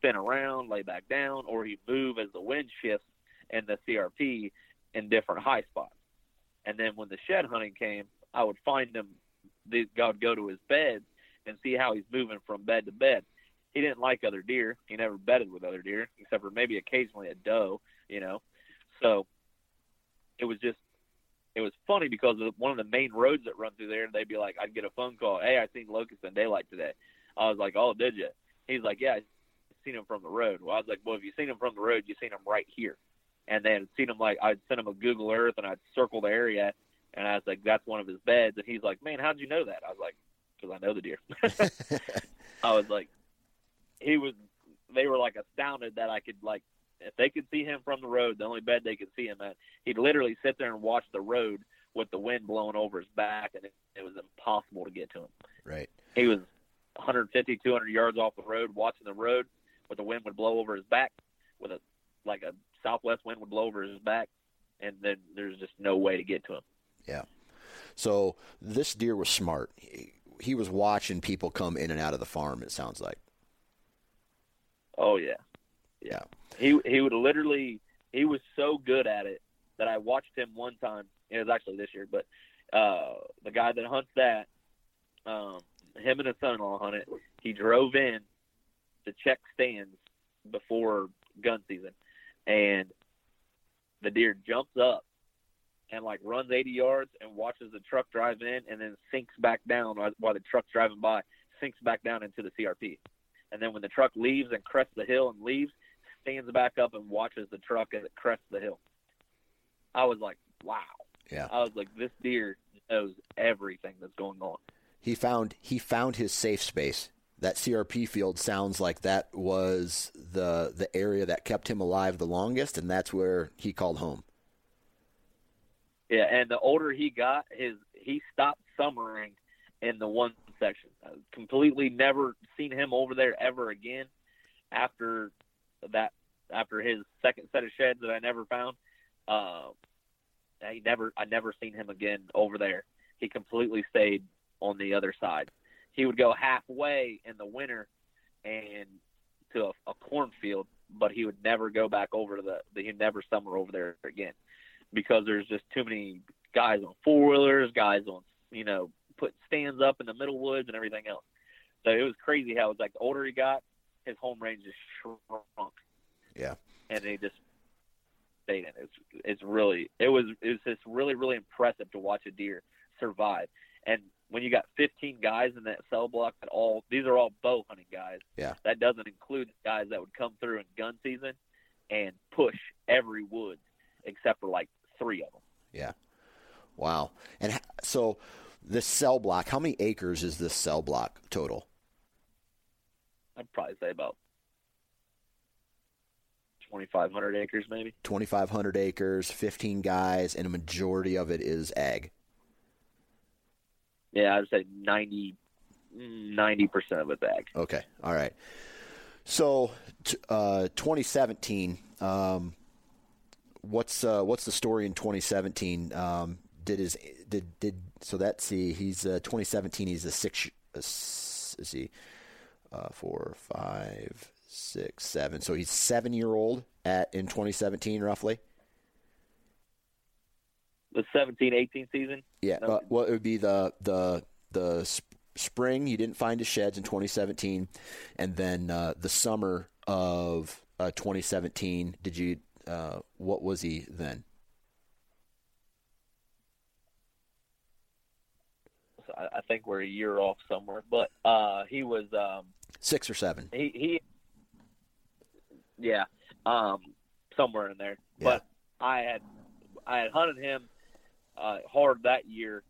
spin around, lay back down, or he move as the wind shifts and the CRP in different high spots. And then when the shed hunting came, I would find him. The, I would go to his bed and see how he's moving from bed to bed. He didn't like other deer. He never bedded with other deer, except for maybe occasionally a doe, you know. So it was just, it was funny because of one of the main roads that run through there. They'd be like, I'd get a phone call, "Hey, I seen locust in daylight today." I was like, "Oh, did you?" He's like, "Yeah, I seen him from the road." Well, I was like, "Well, if you seen him from the road, you seen him right here." And then seen him like I'd send him a Google Earth and I'd circle the area, and I was like, "That's one of his beds." And he's like, "Man, how'd you know that?" I was like, "Because I know the deer." [laughs] [laughs] I was like, he was. They were like astounded that I could like, if they could see him from the road, the only bed they could see him at, he'd literally sit there and watch the road with the wind blowing over his back, and it, it was impossible to get to him. Right. He was 150, 200 yards off the road, watching the road, where the wind would blow over his back, with a like a southwest wind would blow over his back, and then there's just no way to get to him. Yeah. So this deer was smart. He, he was watching people come in and out of the farm. It sounds like. Oh yeah, Yeah. he he would literally he was so good at it that I watched him one time. It was actually this year, but uh, the guy that hunts that, um, him and his son-in-law hunt it. He drove in to check stands before gun season, and the deer jumps up and like runs 80 yards and watches the truck drive in, and then sinks back down while- while the truck's driving by, sinks back down into the CRP. And then when the truck leaves and crests the hill and leaves, stands back up and watches the truck as it crests the hill. I was like, wow. Yeah. I was like, this deer knows everything that's going on. He found he found his safe space. That CRP field sounds like that was the the area that kept him alive the longest, and that's where he called home. Yeah, and the older he got, his he stopped summering in the one section. I completely never seen him over there ever again after that after his second set of sheds that I never found. Uh, he never I never seen him again over there. He completely stayed on the other side. He would go halfway in the winter and to a, a cornfield, but he would never go back over to the, the he'd never summer over there again because there's just too many guys on four wheelers, guys on you know put stands up in the middle woods and everything else. So it was crazy how it's like the older he got, his home range just shrunk. Yeah, and he just stayed in. It's it's really it was it was just really really impressive to watch a deer survive. And when you got 15 guys in that cell block, that all these are all bow hunting guys. Yeah, that doesn't include guys that would come through in gun season and push every wood except for like three of them. Yeah. Wow. And so this cell block, how many acres is this cell block total? I'd probably say about 2,500 acres, maybe. 2,500 acres, 15 guys, and a majority of it is ag. Yeah, I'd say 90 percent of it's ag. Okay, all right. So, uh, 2017. Um, what's uh, what's the story in 2017? Um, did his did did so that's see he's uh, 2017 he's a six uh, let's see uh, four five six seven so he's seven year old at in 2017 roughly the 17 18 season yeah no. uh, well it would be the the the sp- spring you didn't find his sheds in 2017 and then uh, the summer of uh, 2017 did you uh, what was he then I think we're a year off somewhere, but uh, he was um, six or seven. He, he yeah, um, somewhere in there. Yeah. But I had I had hunted him uh, hard that year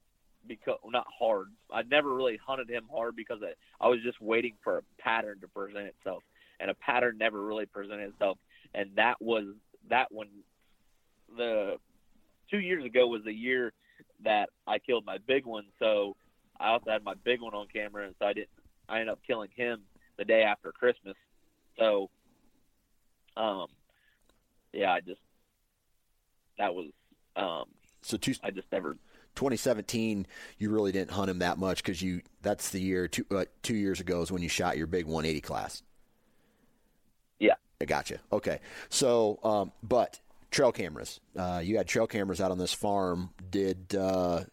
because not hard. I never really hunted him hard because I, I was just waiting for a pattern to present itself, and a pattern never really presented itself. And that was that one. The two years ago was the year that I killed my big one. So I also had my big one on camera, and so I didn't. I ended up killing him the day after Christmas. So, um, yeah, I just that was um. So two, I just never 2017, you really didn't hunt him that much because you that's the year two uh, two years ago is when you shot your big 180 class. Yeah, I got you. Okay, so um, but trail cameras, uh, you had trail cameras out on this farm. Did uh,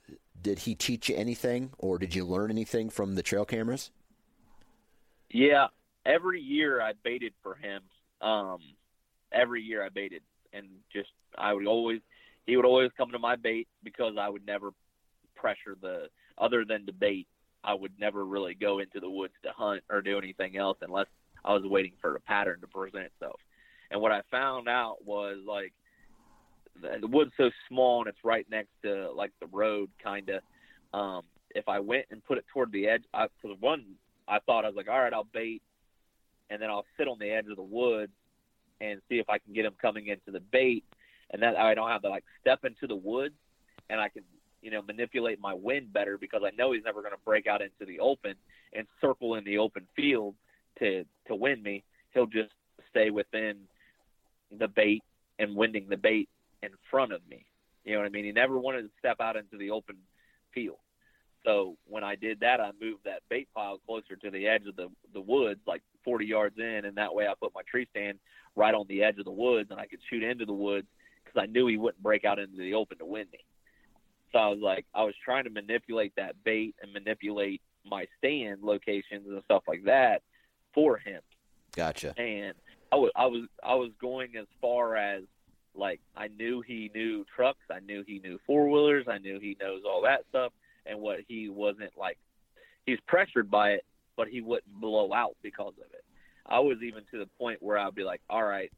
did he teach you anything, or did you learn anything from the trail cameras? Yeah, every year I baited for him. Um, every year I baited, and just I would always he would always come to my bait because I would never pressure the other than to bait. I would never really go into the woods to hunt or do anything else unless I was waiting for a pattern to present itself. And what I found out was like the, wood's so small and it's right next to like the road, kind of. Um, if I went and put it toward the edge, I, for one, I thought I was like, all right, I'll bait, and then I'll sit on the edge of the woods and see if I can get him coming into the bait, and that I don't have to like step into the woods, and I can you know manipulate my wind better because I know he's never going to break out into the open and circle in the open field to to win me. He'll just stay within the bait and winding the bait in front of me. You know what I mean? He never wanted to step out into the open field. So when I did that, I moved that bait pile closer to the edge of the the woods, like 40 yards in, and that way I put my tree stand right on the edge of the woods, and I could shoot into the woods because I knew he wouldn't break out into the open to win me. So I was like, I was trying to manipulate that bait and manipulate my stand locations and stuff like that for him. Gotcha. And I was I was I was going as far as like I knew he knew trucks, I knew he knew four wheelers, I knew he knows all that stuff, and what he wasn't like. He's pressured by it, but he wouldn't blow out because of it. I was even to the point where I'd be like, "All right,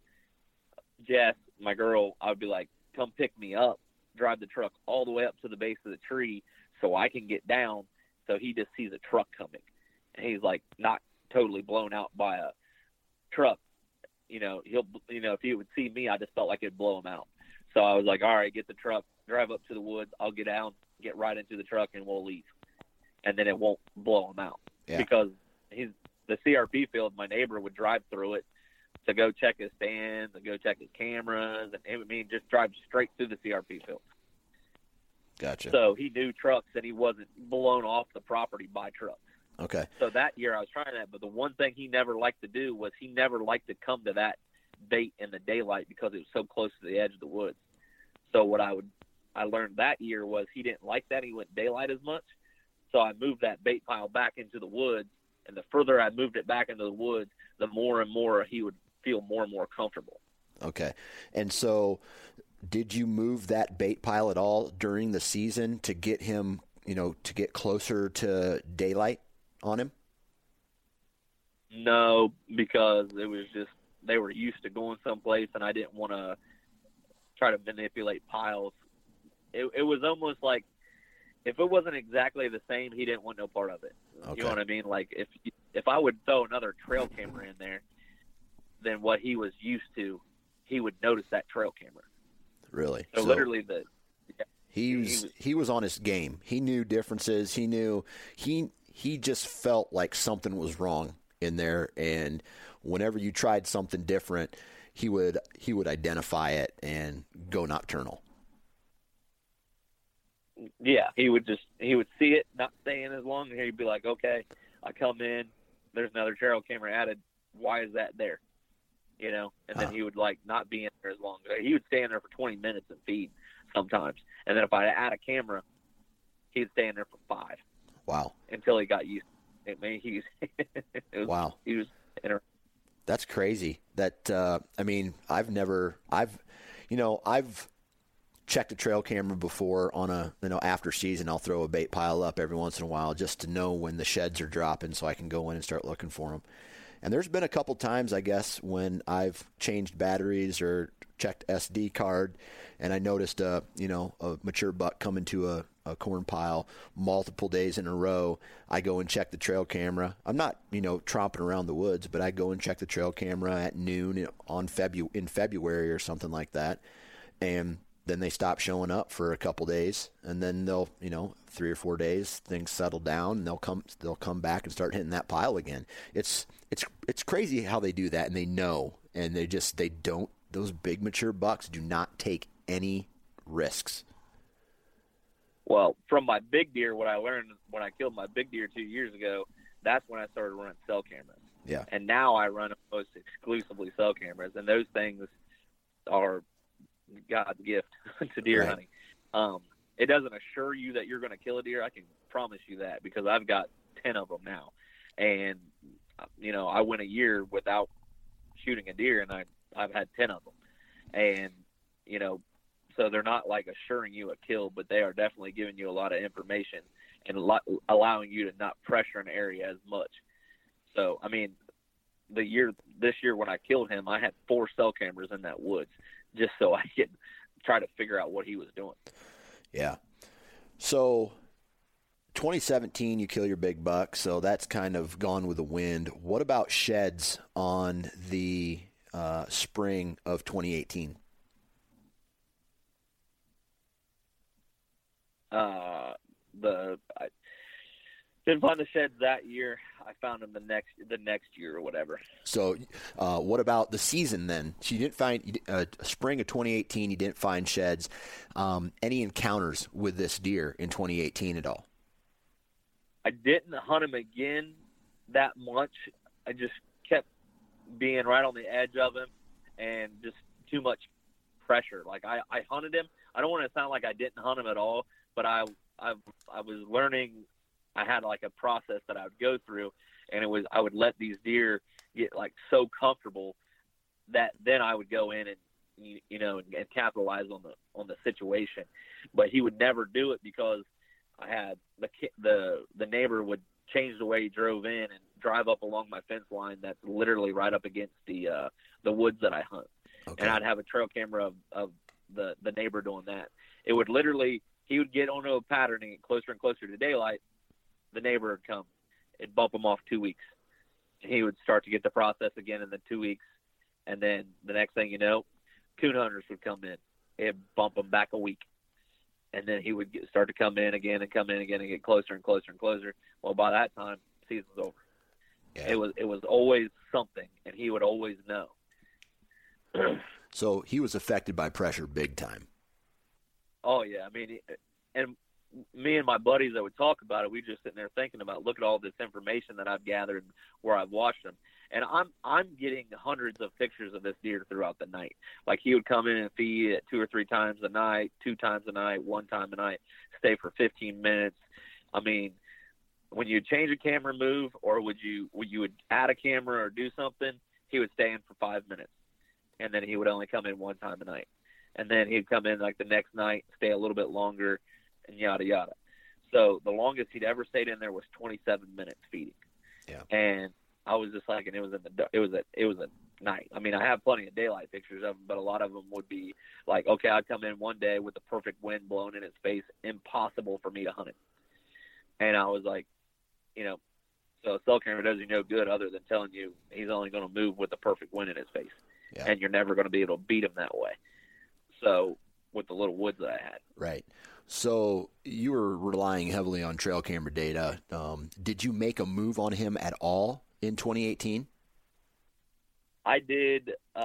Jess, my girl," I'd be like, "Come pick me up, drive the truck all the way up to the base of the tree so I can get down." So he just sees a truck coming, and he's like not totally blown out by a truck you know, he'll, you know, if he would see me, I just felt like it'd blow him out. So I was like, all right, get the truck, drive up to the woods. I'll get down, get right into the truck, and we'll leave. And then it won't blow him out yeah. because he's the CRP field. My neighbor would drive through it to go check his stands and go check his cameras, and I mean, just drive straight through the CRP field. Gotcha. So he knew trucks, and he wasn't blown off the property by trucks. Okay. So that year I was trying that, but the one thing he never liked to do was he never liked to come to that bait in the daylight because it was so close to the edge of the woods. So what I would I learned that year was he didn't like that. He went daylight as much. So I moved that bait pile back into the woods, and the further I moved it back into the woods, the more and more he would feel more and more comfortable. Okay. And so did you move that bait pile at all during the season to get him, you know, to get closer to daylight on him? No, because it was just they were used to going someplace, and I didn't want to try to manipulate piles. It, it was almost like if it wasn't exactly the same, he didn't want no part of it. Okay. You know what I mean? Like if if I would throw another trail camera in there, then what he was used to, he would notice that trail camera. Really? So, literally the he was, he was he was on his game. He knew differences. He knew he he just felt like something was wrong in there and whenever you tried something different, he would he would identify it and go nocturnal. Yeah, he would just he would see it, not staying as long, and he'd be like, "Okay, I come in, there's another trail camera added. Why is that there?" You know, and then Huh. he would like not be in there as long. He would stay in there for 20 minutes and feed sometimes, and then if I add a camera, he'd stay in there for five Wow. until he got used. I mean, he's it [laughs] Wow. he was inter- That's crazy. That uh, I mean, I've never, I've, you know, I've checked a trail camera before on a, you know, after season. I'll throw a bait pile up every once in a while just to know when the sheds are dropping, so I can go in and start looking for them. And there's been a couple times, I guess, when I've changed batteries or checked SD card, and I noticed a, you know, a mature buck coming to a, a corn pile multiple days in a row. I go and check the trail camera. I'm not, you know, tromping around the woods, but I go and check the trail camera at noon on Febu- in February or something like that, and then they stop showing up for a couple days, and then they'll, you know, three or four days, things settle down, and they'll come, they'll come back and start hitting that pile again. It's, it's, it's crazy how they do that, and they know, and they just, they don't. Those big mature bucks do not take any risks. Well, from my big deer, what I learned when I killed my big deer two years ago, that's when I started running cell cameras. Yeah. And now I run almost exclusively cell cameras, and those things are God's gift [laughs] to deer Right. hunting. Um, it doesn't assure you that you're going to kill a deer. I can promise you that because I've got ten of them now, and you know I went a year without shooting a deer, and I I've had ten of them, and you know so they're not like assuring you a kill, but they are definitely giving you a lot of information and lo- allowing you to not pressure an area as much. So, I mean, the year this year when I killed him, I had four cell cameras in that woods just so [laughs] I could try to figure out what he was doing. Yeah. So 2017 you kill your big buck, so that's kind of gone with the wind. What about sheds on the uh, spring of 2018? Uh, the I didn't find the sheds that year. I found him the next the next year or whatever. So, uh, what about the season then? So you didn't find uh, spring of 2018. You didn't find sheds. Um, any encounters with this deer in 2018 at all? I didn't hunt him again that much. I just kept being right on the edge of him and just too much pressure. Like I, I hunted him. I don't want to sound like I didn't hunt him at all, but I, I, I was learning. I had like a process that I would go through, and it was I would let these deer get like so comfortable that then I would go in and you, you know and, and capitalize on the on the situation. But he would never do it because I had the the the neighbor would change the way he drove in and drive up along my fence line that's literally right up against the uh the woods that I hunt. Okay. And I'd have a trail camera of, of the the neighbor doing that. It would literally he would get onto a pattern and get closer and closer to daylight. The neighbor would come. It'd bump him off two weeks. He would start to get the process again in the two weeks, and then the next thing you know, coon hunters would come in. It'd bump him back a week and then he would get, start to come in again and come in again and get closer and closer and closer. Well, by that time, season's over. Yeah. It was it was always something, and he would always know. [clears throat] So he was affected by pressure big time. Oh yeah, I mean, and me and my buddies that would talk about it, we just sitting there thinking about look at all this information that I've gathered where I've watched them. And I'm I'm getting hundreds of pictures of this deer throughout the night. Like he would come in and feed it two or three times a night, two times a night, one time a night, stay for 15 minutes. I mean, when you change a camera move or would you would you would add a camera or do something, he would stay in for five minutes, and then he would only come in one time a night, and then he'd come in like the next night, stay a little bit longer, and yada yada. So the longest he'd ever stayed in there was 27 minutes feeding. Yeah. And I was just like, and it was in the dark. it was a it was a night. I mean, I have plenty of daylight pictures of them, but a lot of them would be like, okay, I'd come in one day with the perfect wind blowing in its face, impossible for me to hunt it. And I was like, you know, so a cell camera does you no good other than telling you he's only going to move with the perfect wind in his face, Yeah. and you're never going to be able to beat him that way. So with the little woods that I had, Right. So you were relying heavily on trail camera data. Um, did you make a move on him at all in 2018? I did. uh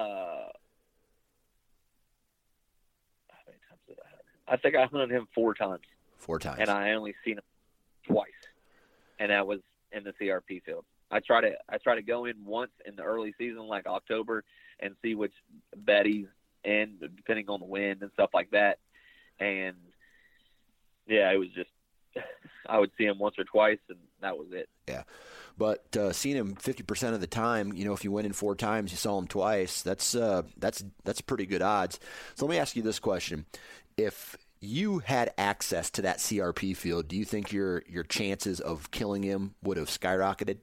How many times did I hunt him? I think I hunted him four times, Four times. and I only seen him twice, and that was in the CRP field. I try to I try to go in once in the early season, like October, and see which bed he's in, depending on the wind and stuff like that. And yeah, it was just [laughs] I would see him once or twice, and that was it. Yeah, but uh, seeing him 50% of the time, you know, if you went in four times, you saw him twice. That's uh, that's that's pretty good odds. So let me ask you this question: If you had access to that CRP field, do you think your your chances of killing him would have skyrocketed?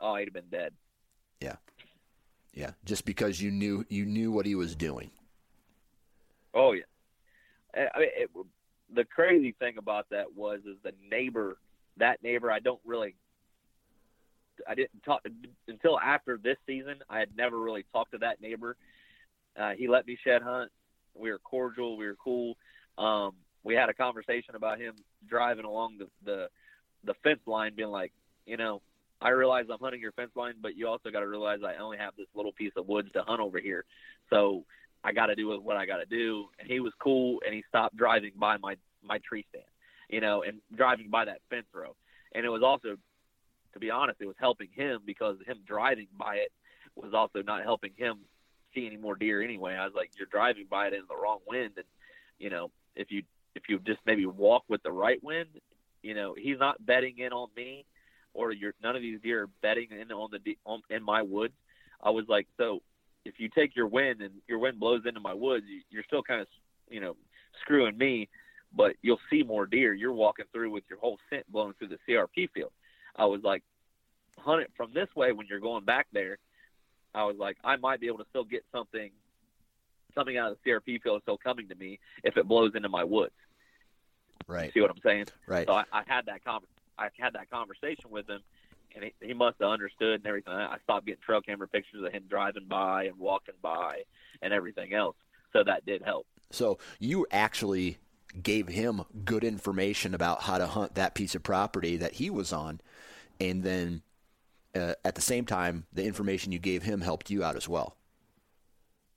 Oh, he'd have been dead. Yeah, yeah, just because you knew you knew what he was doing. Oh yeah. I I mean, it, the crazy thing about that was is the neighbor. That neighbor, I don't really. I didn't talk until after this season. I had never really talked to that neighbor. Uh, he let me shed hunt. We were cordial. We were cool. Um, we had a conversation about him driving along the, the the fence line, being like, you know, I realize I'm hunting your fence line, but you also got to realize I only have this little piece of woods to hunt over here. So I got to do what I got to do. And he was cool, and he stopped driving by my my tree stand, you know, and driving by that fence row. And it was also, to be honest, it was helping him because him driving by it was also not helping him see any more deer anyway. I was like, you're driving by it in the wrong wind, and you know, if you if you just maybe walk with the right wind, you know, he's not betting in on me, or you're none of these deer are betting in on the on, in my woods. I was like, so if you take your wind and your wind blows into my woods, you, you're still kind of you know screwing me, but you'll see more deer. You're walking through with your whole scent blowing through the CRP field. I was like, hunt it from this way when you're going back there. I was like, I might be able to still get something, something out of the CRP field still coming to me if it blows into my woods. Right. See what I'm saying? Right. So I, I had that con- I had that conversation with him, and he, he must have understood and everything. I stopped getting trail camera pictures of him driving by and walking by and everything else. So that did help. So you actually gave him good information about how to hunt that piece of property that he was on, and then uh, at the same time, the information you gave him helped you out as well.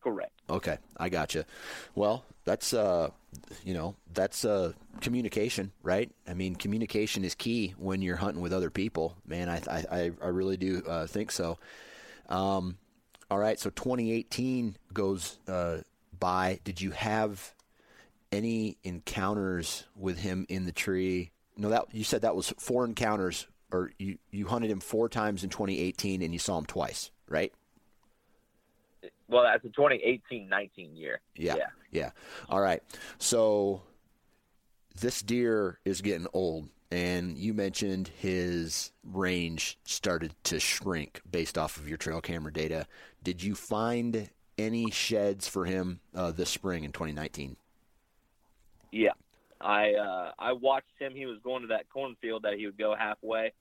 Correct. Okay, I gotcha. Well, that's uh, you know, that's uh, communication, right? I mean, communication is key when you're hunting with other people. Man, I I, I really do uh, think so. Um, all right, so 2018 goes uh, by. Did you have any encounters with him in the tree? No, that you said that was four encounters, or you you hunted him four times in 2018, and you saw him twice, right? Well, that's the 2018-19 year. Yeah. Yeah. Yeah. All right. So this deer is getting old, and you mentioned his range started to shrink based off of your trail camera data. Did you find any sheds for him uh, this spring in 2019? Yeah, I uh, I watched him. He was going to that cornfield that he would go halfway,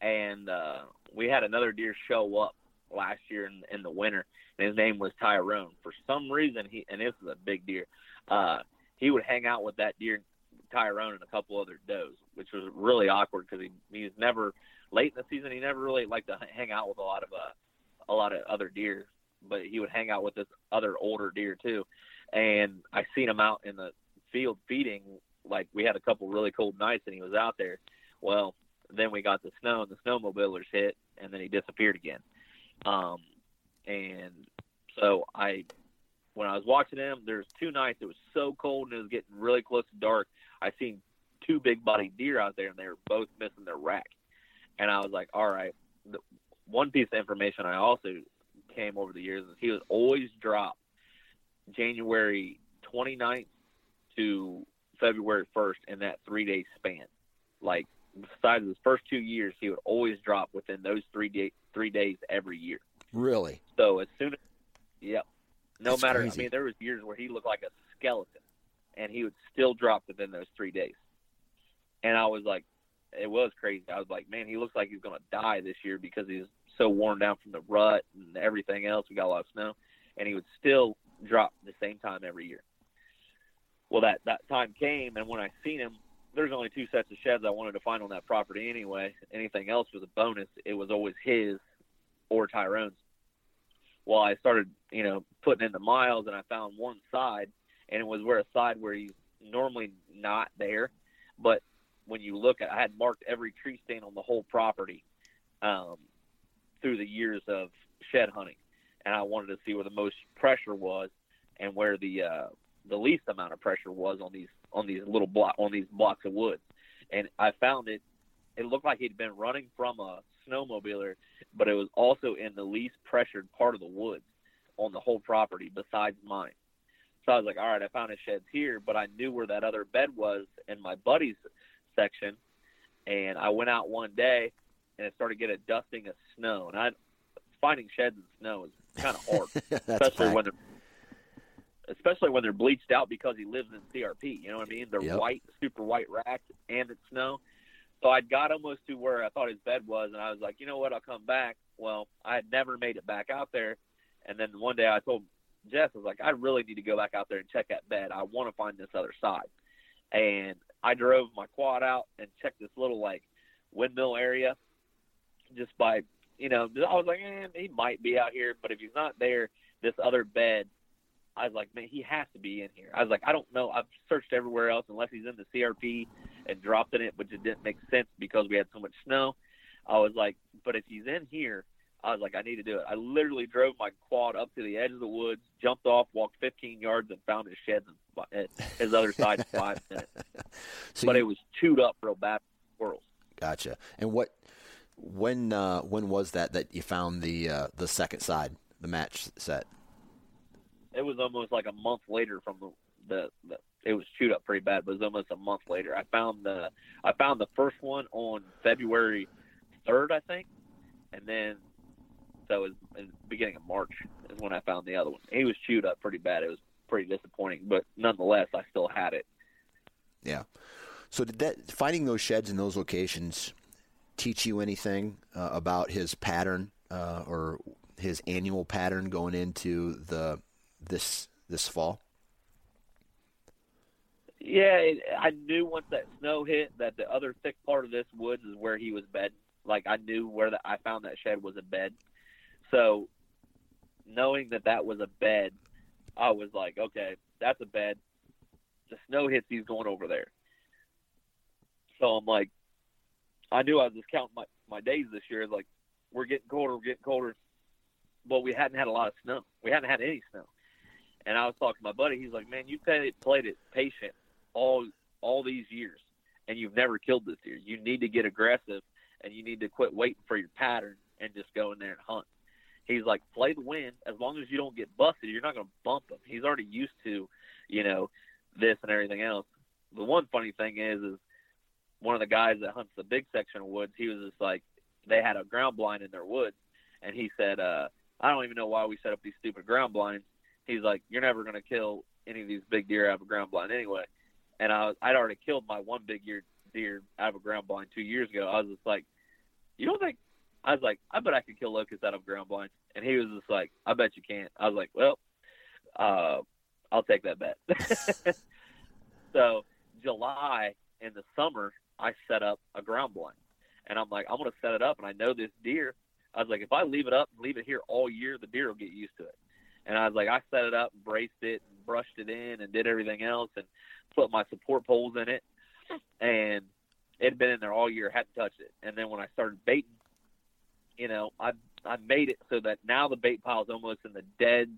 and uh, we had another deer show up last year in, in the winter, and his name was Tyrone. For some reason, he and this is a big deer. Uh, he would hang out with that deer, Tyrone, and a couple other does, which was really awkward because he he's never late in the season. He never really liked to hang out with a lot of uh, a lot of other deer, but he would hang out with this other older deer too. And I seen him out in the field feeding like we had a couple really cold nights and he was out there. Well, then we got the snow and the snowmobilers hit, and then he disappeared again. Um, and so I, when I was watching him, there's two nights it was so cold and it was getting really close to dark. I seen two big body deer out there, and they were both missing their rack. And I was like, all right. The, one piece of information I also came over the years is he was always dropped January 29th to February 1st in that three day span. Like besides his first two years, he would always drop within those three day, three days every year. Really? So as soon as, yep. No That's matter, crazy. I mean, there was years where he looked like a skeleton, and he would still drop within those three days. And I was like, it was crazy. I was like, man, he looks like he's going to die this year because he's so worn down from the rut and everything else. We got a lot of snow, and he would still drop the same time every year. Well, that that time came, and when I seen him, there's only two sets of sheds I wanted to find on that property anyway. Anything else was a bonus. It was always his or Tyrone's. Well, I started, you know, putting in the miles, and I found one side, and it was where a side where he's normally not there, but when you look at, I had marked every tree stand on the whole property um, through the years of shed hunting, and I wanted to see where the most pressure was and where the uh, the least amount of pressure was on these on these little block on these blocks of wood, and I found it. It looked like he'd been running from a snowmobiler, but it was also in the least pressured part of the woods on the whole property besides mine. So I was like, all right, I found his sheds here, but I knew where that other bed was in my buddy's section, and I went out one day and it started getting a dusting of snow, and I finding sheds in snow is kind of hard, [laughs] especially fact. when they're especially when they're bleached out because he lives in CRP. You know what I mean? They're Yep. white, super white racked, and it's snow. So I'd got almost to where I thought his bed was, and I was like, you know what? I'll come back. Well, I had never made it back out there, and then one day I told Jess, I was like, I really need to go back out there and check that bed. I want to find this other side, and I drove my quad out and checked this little like windmill area, just by you know, I was like, eh, he might be out here, but if he's not there, this other bed I was like, man, he has to be in here. I was like, I don't know. I've searched everywhere else unless he's in the CRP and dropped in it, which it didn't make sense because we had so much snow. I was like, but if he's in here, I was like, I need to do it. I literally drove my quad up to the edge of the woods, jumped off, walked 15 yards, and found his shed and his other side in five [laughs] minutes. So But you- it was chewed up real bad. Squirrels. Gotcha. And what when uh, when was that that you found the uh, the second side, the match set? It was almost like a month later from the, the, the it was chewed up pretty bad, but it was almost a month later. I found the I found the first one on February third, I think, and then so it was in the beginning of March is when I found the other one. He was chewed up pretty bad. It was pretty disappointing, but nonetheless, I still had it. Yeah. So did that finding those sheds in those locations teach you anything uh, about his pattern uh, or his annual pattern going into the this this fall? Yeah, it, I knew once that snow hit that the other thick part of this woods is where he was bedding. Like I knew where that I found that shed was a bed. So knowing that that was a bed, I was like, okay, that's a bed. The snow hits, he's going over there. So I'm like, I knew I was just counting my my days this year. Like we're getting colder, we're getting colder. But we hadn't had a lot of snow. We hadn't had any snow. And I was talking to my buddy. He's like, "Man, you played played it patient all all these years, and you've never killed this deer. You need to get aggressive, and you need to quit waiting for your pattern and just go in there and hunt." He's like, "Play the wind. As long as you don't get busted, you're not going to bump him. He's already used to, you know, this and everything else." The one funny thing is, is one of the guys that hunts the big section of woods. He was just like, they had a ground blind in their woods, and he said, uh, "I don't even know why we set up these stupid ground blinds." He's like, "You're never going to kill any of these big deer out of a ground blind anyway." And I was, I'd already killed my one big deer deer out of a ground blind two years ago. I was just like, "You don't think?" I was like, "I bet I could kill locusts out of ground blind." And he was just like, "I bet you can't." I was like, "Well, uh, I'll take that bet." [laughs] so July in the summer, I set up a ground blind, and I'm like, "I'm to set it up," and I know this deer. I was like, if I leave it up and leave it here all year, the deer will get used to it. And I was like, I set it up, braced it, and brushed it in, and did everything else, and put my support poles in it, [laughs] and it had been in there all year, hadn't touched it. And then when I started baiting, you know, I I made it so that now the bait pile is almost in the dead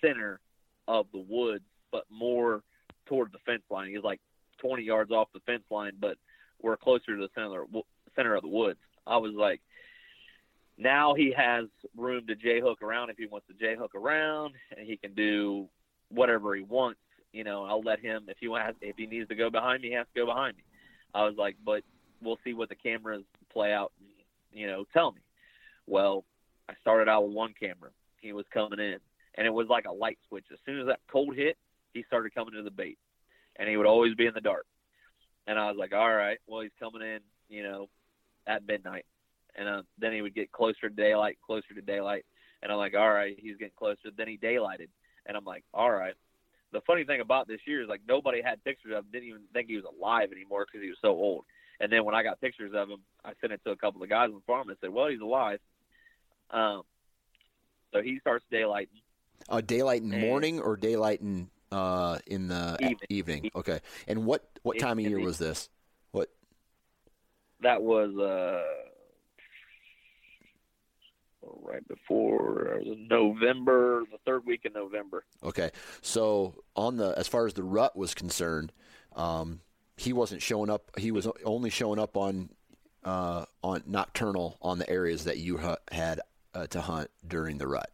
center of the woods, but more toward the fence line. He's like 20 yards off the fence line, but we're closer to the center center of the woods. I was like, now he has room to j hook around if he wants to j hook around, and he can do whatever he wants. You know, I'll let him if he wants if he needs to go behind me, he has to go behind me. I was like, but we'll see what the cameras play out. You know, tell me. Well, I started out with one camera. He was coming in, and it was like a light switch. As soon as that cold hit, he started coming to the bait, and he would always be in the dark. And I was like, all right, well, he's coming in, you know, at midnight, and uh, then he would get closer to daylight, closer to daylight, and I'm like, all right, he's getting closer. Then he daylighted, and I'm like, all right. The funny thing about this year is like nobody had pictures of him, didn't even think he was alive anymore because he was so old. And then when I got pictures of him, I sent it to a couple of guys on the farm and said, well, he's alive. Um, so he starts daylighting. Uh, daylight in morning or daylight in uh, in the evening. evening. Okay. And what what time of year was this? What? That was uh, right before November, the third week in November. Okay. So on the as far as the rut was concerned, um, he wasn't showing up. He was only showing up on uh, on nocturnal on the areas that you ha- had uh, to hunt during the rut.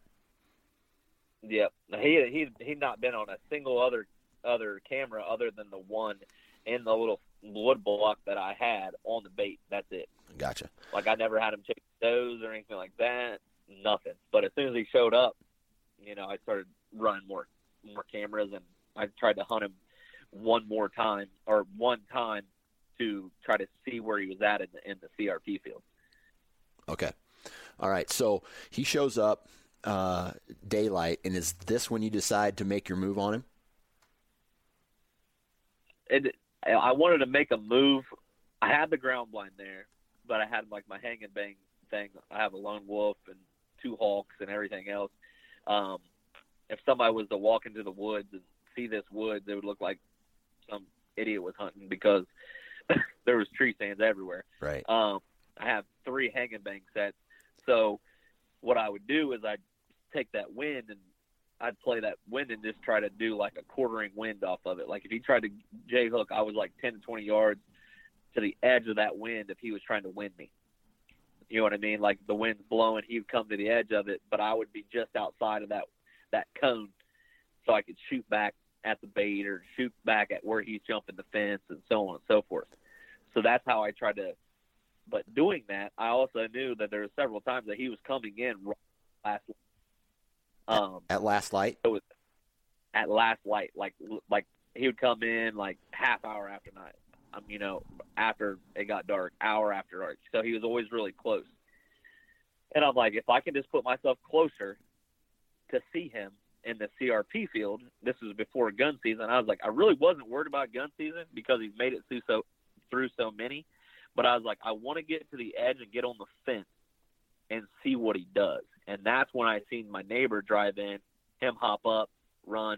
Yep, he he he'd not been on a single other other camera other than the one in the little wood block that I had on the bait. That's it. Gotcha. Like I never had him chase those or anything like that. Nothing. But as soon as he showed up, you know, I started running more more cameras and I tried to hunt him one more time or one time to try to see where he was at in the in the CRP field. Okay. All right. So he shows up uh, daylight, and is this when you decide to make your move on him? It, I wanted to make a move. I had the ground blind there, but I had like my hang and bang thing. I have a lone wolf and two hawks and everything else. Um, if somebody was to walk into the woods and see this woods, it would look like some idiot was hunting because [laughs] there was tree stands everywhere. Right. Um, I have three hang and bang sets, so what I would do is I'd take that wind and I'd play that wind and just try to do like a quartering wind off of it. Like if he tried to J hook, I was like 10 to 20 yards to the edge of that wind if he was trying to wind me. You know what I mean? Like the wind's blowing, he'd come to the edge of it, but I would be just outside of that that cone, so I could shoot back at the bait or shoot back at where he's jumping the fence and so on and so forth. So that's how I tried to. But doing that, I also knew that there were several times that he was coming in last um, at last light. It was at last light, like like he would come in like half hour after night. Um, you know, after it got dark, hour after dark. So he was always really close. And I'm like, if I can just put myself closer to see him in the CRP field, this was before gun season. I was like, I really wasn't worried about gun season because he's made it through so through so many. But I was like, I want to get to the edge and get on the fence and see what he does. And that's when I seen my neighbor drive in, him hop up, run,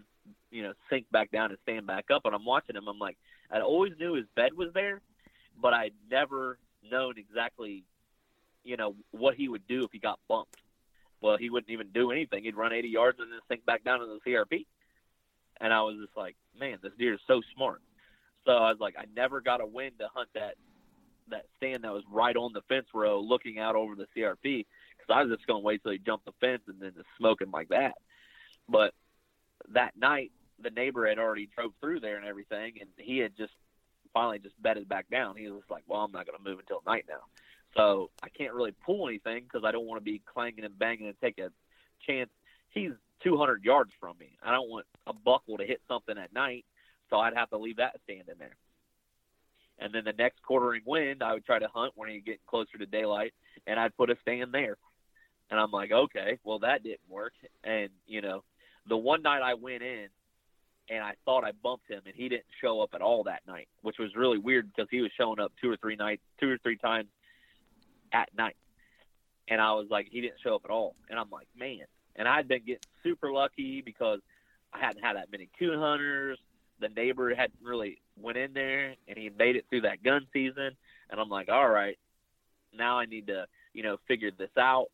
you know, sink back down and stand back up. And I'm watching him. I'm like, I always knew his bed was there, but I'd never known exactly, you know, what he would do if he got bumped. Well, he wouldn't even do anything. He'd run 80 yards and then sink back down in the CRP. And I was just like, man, this deer is so smart. So I was like, I never got a wind to hunt that that stand that was right on the fence row, looking out over the CRP. Because I was just going to wait till he jumped the fence and then just smoke him like that. But that night, the neighbor had already drove through there and everything, and he had just finally just bedded back down. He was like, "Well, I'm not going to move until night now." So I can't really pull anything because I don't want to be clanging and banging and take a chance. He's 200 yards from me. I don't want a buckle to hit something at night, so I'd have to leave that stand in there. And then the next quartering wind, I would try to hunt when you get closer to daylight, and I'd put a stand there. And I'm like, okay, well that didn't work. And you know, the one night I went in, and I thought I bumped him, and he didn't show up at all that night, which was really weird because he was showing up two or three nights, two or three times at night. And I was like, he didn't show up at all. And I'm like, man. And I'd been getting super lucky because I hadn't had that many coon hunters. The neighbor hadn't really went in there, and he made it through that gun season. And I'm like, all right, now I need to, you know, figure this out.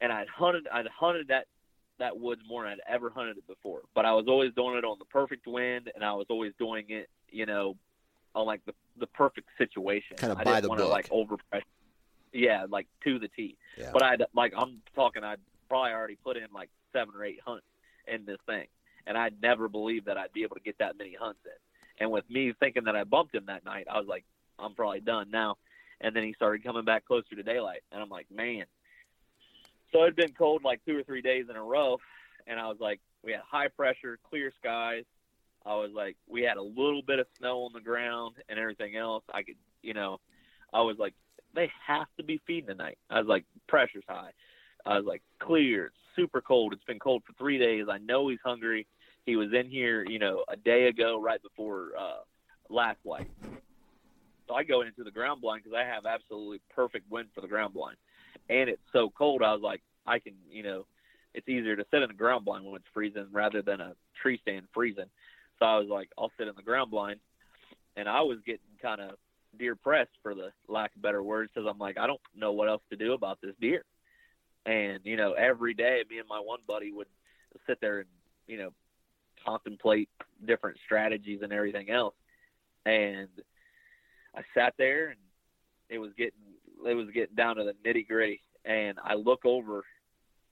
And I'd hunted, I'd hunted that that woods more than I'd ever hunted it before. But I was always doing it on the perfect wind, and I was always doing it, you know, on like the the perfect situation. Kind of I by didn't the want to book. like overpress. Yeah, like to the T. Yeah. But I'd like I'm talking. I'd probably already put in like seven or eight hunts in this thing, and I never believed that I'd be able to get that many hunts in. And with me thinking that I bumped him that night, I was like, I'm probably done now. And then he started coming back closer to daylight, and I'm like, man. So it'd been cold like two or three days in a row, and I was like, we had high pressure, clear skies. I was like, we had a little bit of snow on the ground and everything else. I could, you know, I was like, they have to be feeding tonight. I was like, pressure's high. I was like, clear, super cold. It's been cold for three days. I know he's hungry. He was in here, you know, a day ago, right before uh, last light. So I go into the ground blind because I have absolutely perfect wind for the ground blind, and it's so cold. I was like, I can, you know, it's easier to sit in the ground blind when it's freezing rather than a tree stand freezing. So I was like, I'll sit in the ground blind, and I was getting kind of deer pressed for the lack of better words because I'm like, I don't know what else to do about this deer. And you know, every day, me and my one buddy would sit there and you know contemplate different strategies and everything else. And I sat there, and it was getting it was getting down to the nitty gritty. And I look over,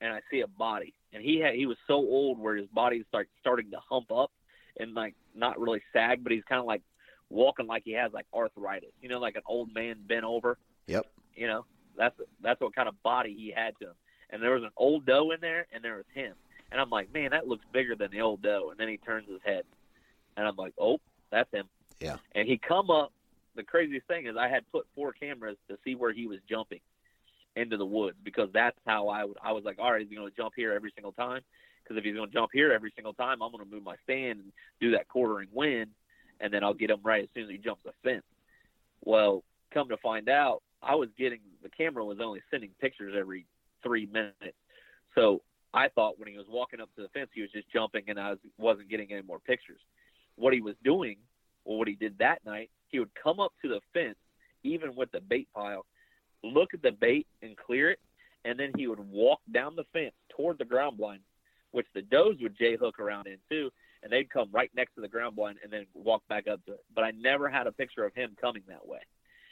and I see a body, and he had he was so old where his body's like starting to hump up and like not really sag, but he's kind of like walking like he has like arthritis. You know, like an old man bent over. Yep. You know, that's that's what kind of body he had to him. And there was an old doe in there, and there was him. And I'm like, man, that looks bigger than the old doe. And then he turns his head, and I'm like, oh, that's him. Yeah. And he come up. The craziest thing is I had put four cameras to see where he was jumping into the woods because that's how I would. I was like, all right, he's going to jump here every single time? Because if he's going to jump here every single time, I'm going to move my stand and do that quartering wind, and then I'll get him right as soon as he jumps the fence. Well, come to find out, I was getting the camera was only sending pictures every three minutes. So I thought when he was walking up to the fence, he was just jumping, and I was, wasn't getting any more pictures. What he was doing, or what he did that night, he would come up to the fence, even with the bait pile, look at the bait and clear it, and then he would walk down the fence toward the ground blind, which the does would J hook around in too, and they'd come right next to the ground blind and then walk back up to it. But I never had a picture of him coming that way.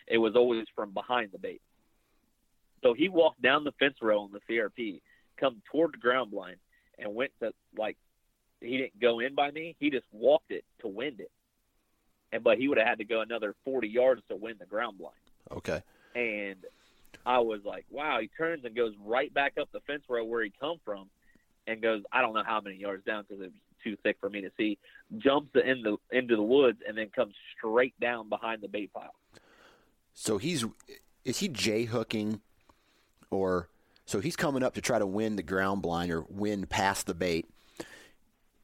It was always from behind the bait. So he walked down the fence row on the CRP, come toward the ground blind, and went to like he didn't go in by me. He just walked it to wind it, and but he would have had to go another forty yards to win the ground blind. Okay. And I was like, wow. He turns and goes right back up the fence row where he come from, and goes I don't know how many yards down because it was too thick for me to see. Jumps in the into the woods and then comes straight down behind the bait pile. So he's is he J hooking, or so he's coming up to try to win the ground blind or win past the bait.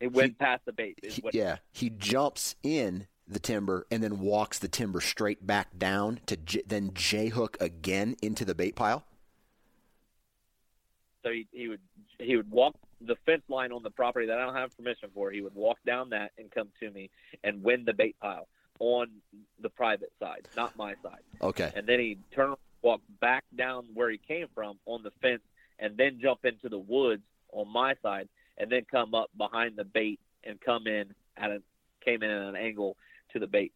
It went past the bait. He- yeah, he jumps in the timber and then walks the timber straight back down to J, then J hook again into the bait pile. So he, he would he would walk the fence line on the property that I don't have permission for. He would walk down that and come to me and win the bait pile on the private side, not my side. Okay. And then he'd turn walk back down where he came from on the fence and then jump into the woods on my side and then come up behind the bait and come in at a came in at an angle to the bait.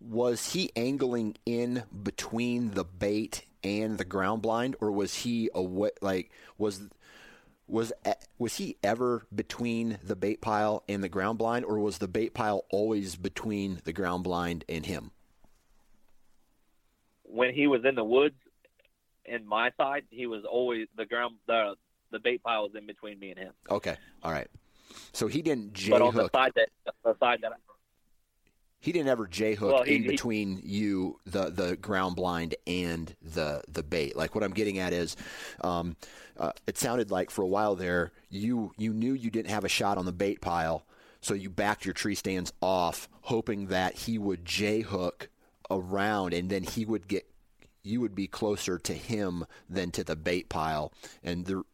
Was he angling in between the bait and the ground blind, or was he away? Like was was was he ever between the bait pile and the ground blind, or was the bait pile always between the ground blind and him? When he was in the woods in my side, he was always the ground the the bait pile was in between me and him. Okay, all right. So he didn't J But on the side that the side that I, He didn't ever J hook Well, he- in he- between you, the the ground blind, and the the bait. Like what I'm getting at is, um, uh, it sounded like for a while there you you knew you didn't have a shot on the bait pile, so you backed your tree stands off, hoping that he would J hook around, and then he would get you would be closer to him than to the bait pile, and the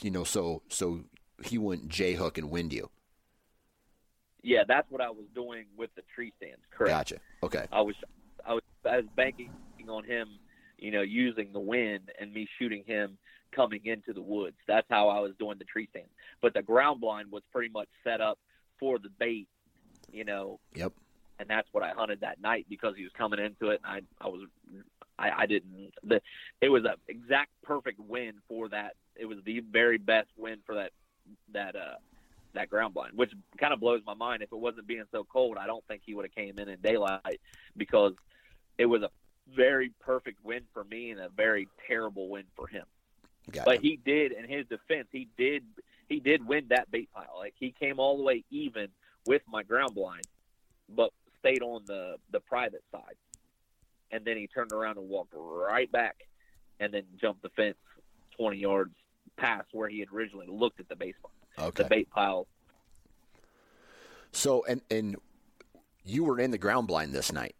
you know so so he wouldn't j hook and wind you. Yeah, that's what I was doing with the tree stands. Correct. Gotcha. Okay. I was I was I was banking on him, you know, using the wind and me shooting him coming into the woods. That's how I was doing the tree stand. But the ground blind was pretty much set up for the bait, you know. Yep. And that's what I hunted that night because he was coming into it, and I I was I, I didn't. The, it was an exact perfect win for that. It was the very best win for that that uh that ground blind, which kind of blows my mind. If it wasn't being so cold, I don't think he would have came in in daylight because it was a very perfect win for me and a very terrible win for him. Got But it. he did, in his defense, he did he did win that bait pile. Like he came all the way even with my ground blind, but stayed on the the private side, and then he turned around and walked right back, and then jumped the fence twenty yards past where he had originally looked at the base okay. the bait pile. So and and you were in the ground blind this night.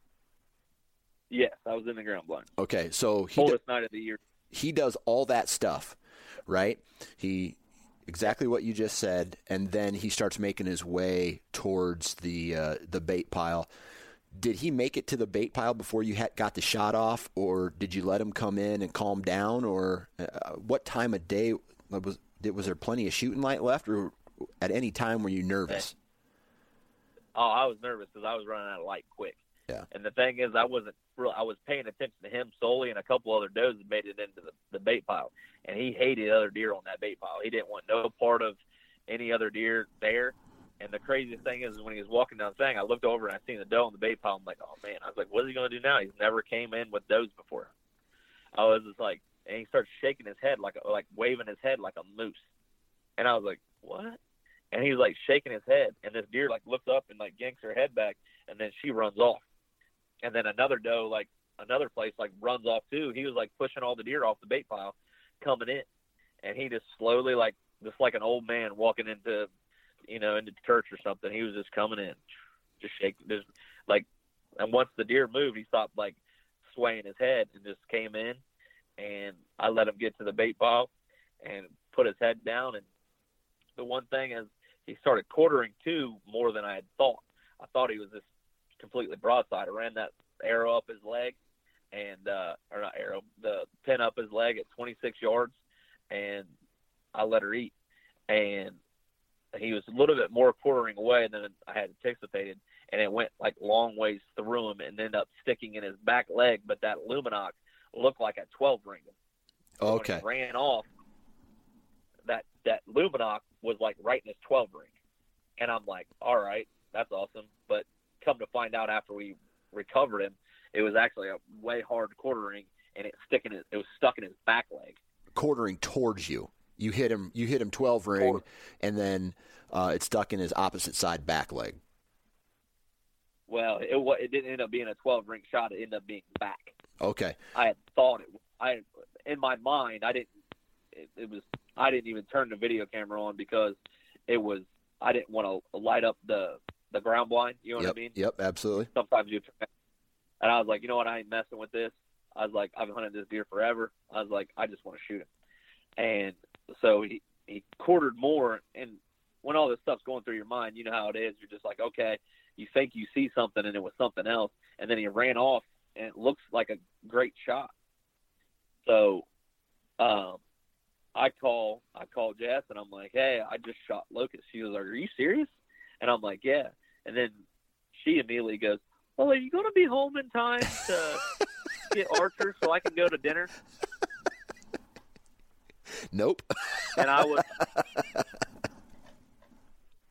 Yes, I was in the ground blind. Okay. So he Coldest night of the year. he does all that stuff, right? He exactly what you just said, and then he starts making his way towards the uh, the bait pile. Did he make it to the bait pile before you had, got the shot off, or did you let him come in and calm down, or uh, what time of day was was there plenty of shooting light left, or at any time were you nervous? Eh. Oh, I was nervous because I was running out of light quick. Yeah. And the thing is, I wasn't real. I was paying attention to him solely, and a couple other does that made it into the, the bait pile. And he hated other deer on that bait pile. He didn't want no part of any other deer there. And the craziest thing is, when he was walking down the thing, I looked over and I seen the doe on the bait pile. I'm like, oh man! I was like, what is he going to do now? He's never came in with does before. I was just like, and he starts shaking his head like, like waving his head like a moose. And I was like, what? And he's like shaking his head, and this deer like looks up and like yanks her head back, and then she runs off. And then another doe, like another place, like runs off too. He was like pushing all the deer off the bait pile, coming in, and he just slowly, like just like an old man walking into, you know, into church or something. He was just coming in, just shaking, just like. And once the deer moved, he stopped like swaying his head and just came in. And I let him get to the bait ball and put his head down. And the one thing is, he started quartering too more than I had thought. I thought he was just completely broadside. I ran that arrow up his leg, and uh, or not arrow, the pin up his leg at 26 yards, and I let her eat. And he was a little bit more quartering away than I had anticipated, and it went like long ways through him and ended up sticking in his back leg. But that Luminox looked like a 12 ring. So Okay. Ran off, that that Luminox was like right in his 12 ring, and I'm like, all right, that's awesome. But come to find out after we recovered him, it was actually a way hard quartering, and it sticking it, it was stuck in his back leg. quartering towards you. You hit him. You hit him twelve ring, Toward- and then uh, it stuck in his opposite side back leg. Well, it it didn't end up being a 12 ring shot. It ended up being back. Okay. I had thought it. I in my mind, I didn't. It, it was. I didn't even turn the video camera on because it was. I didn't want to light up the the ground blind. You know yep. what I mean? Yep. Absolutely. sometimes you and I was like, you know what, I ain't messing with this. I was like, I've hunted this deer forever. I was like, I just want to shoot him. And so he he quartered more and when all this stuff's going through your mind, you know how it is. You're just like, okay, you think you see something and it was something else and then he ran off and it looks like a great shot. So um I call I call Jess and I'm like, Hey, I just shot Locust. She was like, Are you serious? And I'm like, Yeah. And then she immediately goes, Well, are you gonna be home in time to [laughs] get Archer so I can go to dinner? Nope. And I was [laughs]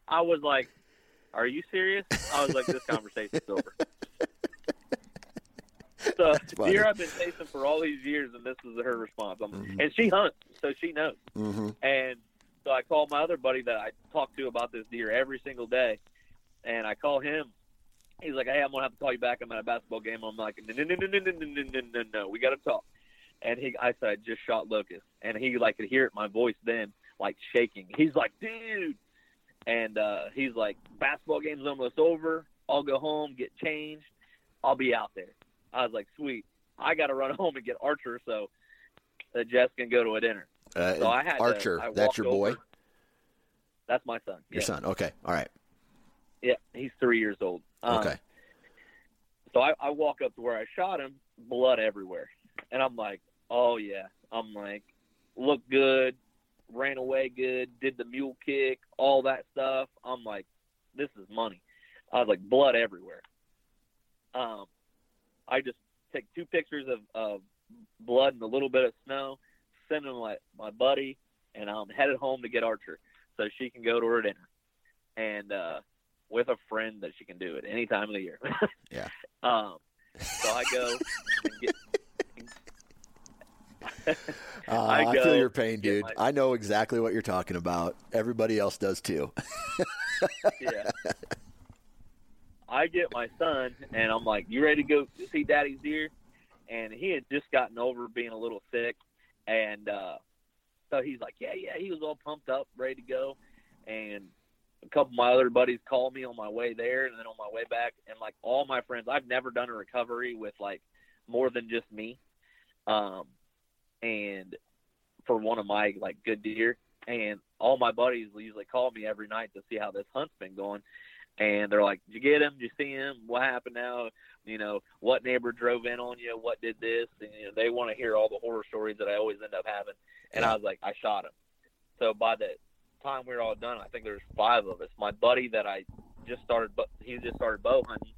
I was like, Are you serious? I was like, This conversation's over. [laughs] So [laughs] deer I've been chasing for all these years and this is her response. I'm, And she hunts, so she knows. hmm And so I called my other buddy that I talk to about this deer every single day, and I call him. He's like, "Hey, I'm gonna have to call you back. I'm at a basketball game." I'm like, "No, no, no, no, no, no, no, no, no, no. We got to talk." And he, I said, "I just shot Locust," and he like could hear it my voice then, like shaking. He's like, "Dude," and uh, he's like, "Basketball game's almost over. I'll go home, get changed. I'll be out there." I was like, "Sweet." I got to run [laughs] home and get Archer so that Jess can go to a dinner. Uh, So I had to- Archer, I that's your boy, over- That's my son. your yeah. son. Okay, all right. Yeah, he's three years old. Um, Okay. So I, I walk up to where I shot him, blood everywhere, and I'm like, oh yeah. I'm like, look good, ran away good, did the mule kick, all that stuff. I'm like, this is money. I was like, blood everywhere. Um, I just take two pictures of, of blood and a little bit of snow, send them to my, my buddy, and I'm headed home to get Archer so she can go to her dinner. And uh, with a friend that she can do it any time of the year. [laughs] Yeah. Um, so I go and get. [laughs] Uh, I I, feel your pain, [laughs] dude. my- I know exactly what you're talking about. Everybody else does too. yeah. I get my son, and I'm like, "You ready to go see Daddy's deer?" And he had just gotten over being a little sick, and uh, so he's like, "Yeah, yeah." He was all pumped up, ready to go, and a couple of my other buddies called me on my way there, and then on my way back, and like all my friends, I've never done a recovery with like more than just me, um, and for one of my like good deer, and all my buddies usually call me every night to see how this hunt's been going. And they're like, "Did you get him? Did you see him? What happened now? You know, what neighbor drove in on you? What did this?" And you know, they want to hear all the horror stories that I always end up having. And I was like, "I shot him." So by the time we were all done, I think there's five of us. My buddy that I just started, but he just started bow hunting.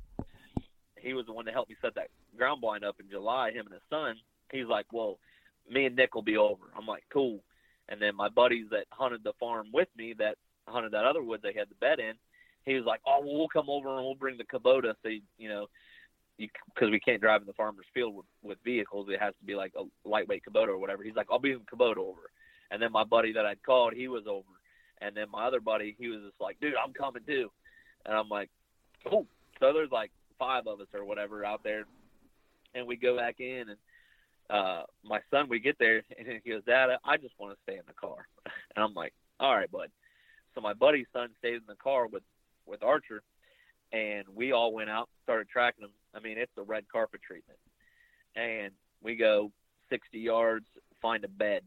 He was the one that helped me set that ground blind up in July. Him and his son. He's like, "Well, me and Nick will be over." I'm like, "Cool." And then my buddies that hunted the farm with me, that hunted that other wood they had the bed in, he was like, "Oh, well, we'll come over and we'll bring the Kubota, so you, know, because we can't drive in the farmer's field with, with vehicles, it has to be like a lightweight Kubota or whatever." He's like, "I'll be in Kubota over," and then my buddy that I'd called, he was over, and then my other buddy, he was just like, "Dude, I'm coming too," and I'm like, "Cool." So there's like five of us or whatever out there, and we go back in and uh my son we get there and he goes dad i just want to stay in the car. And i'm like all right bud. So my buddy's son stayed in the car with with archer and we all went out and started tracking him i mean it's a red carpet treatment and we go 60 yards find a bed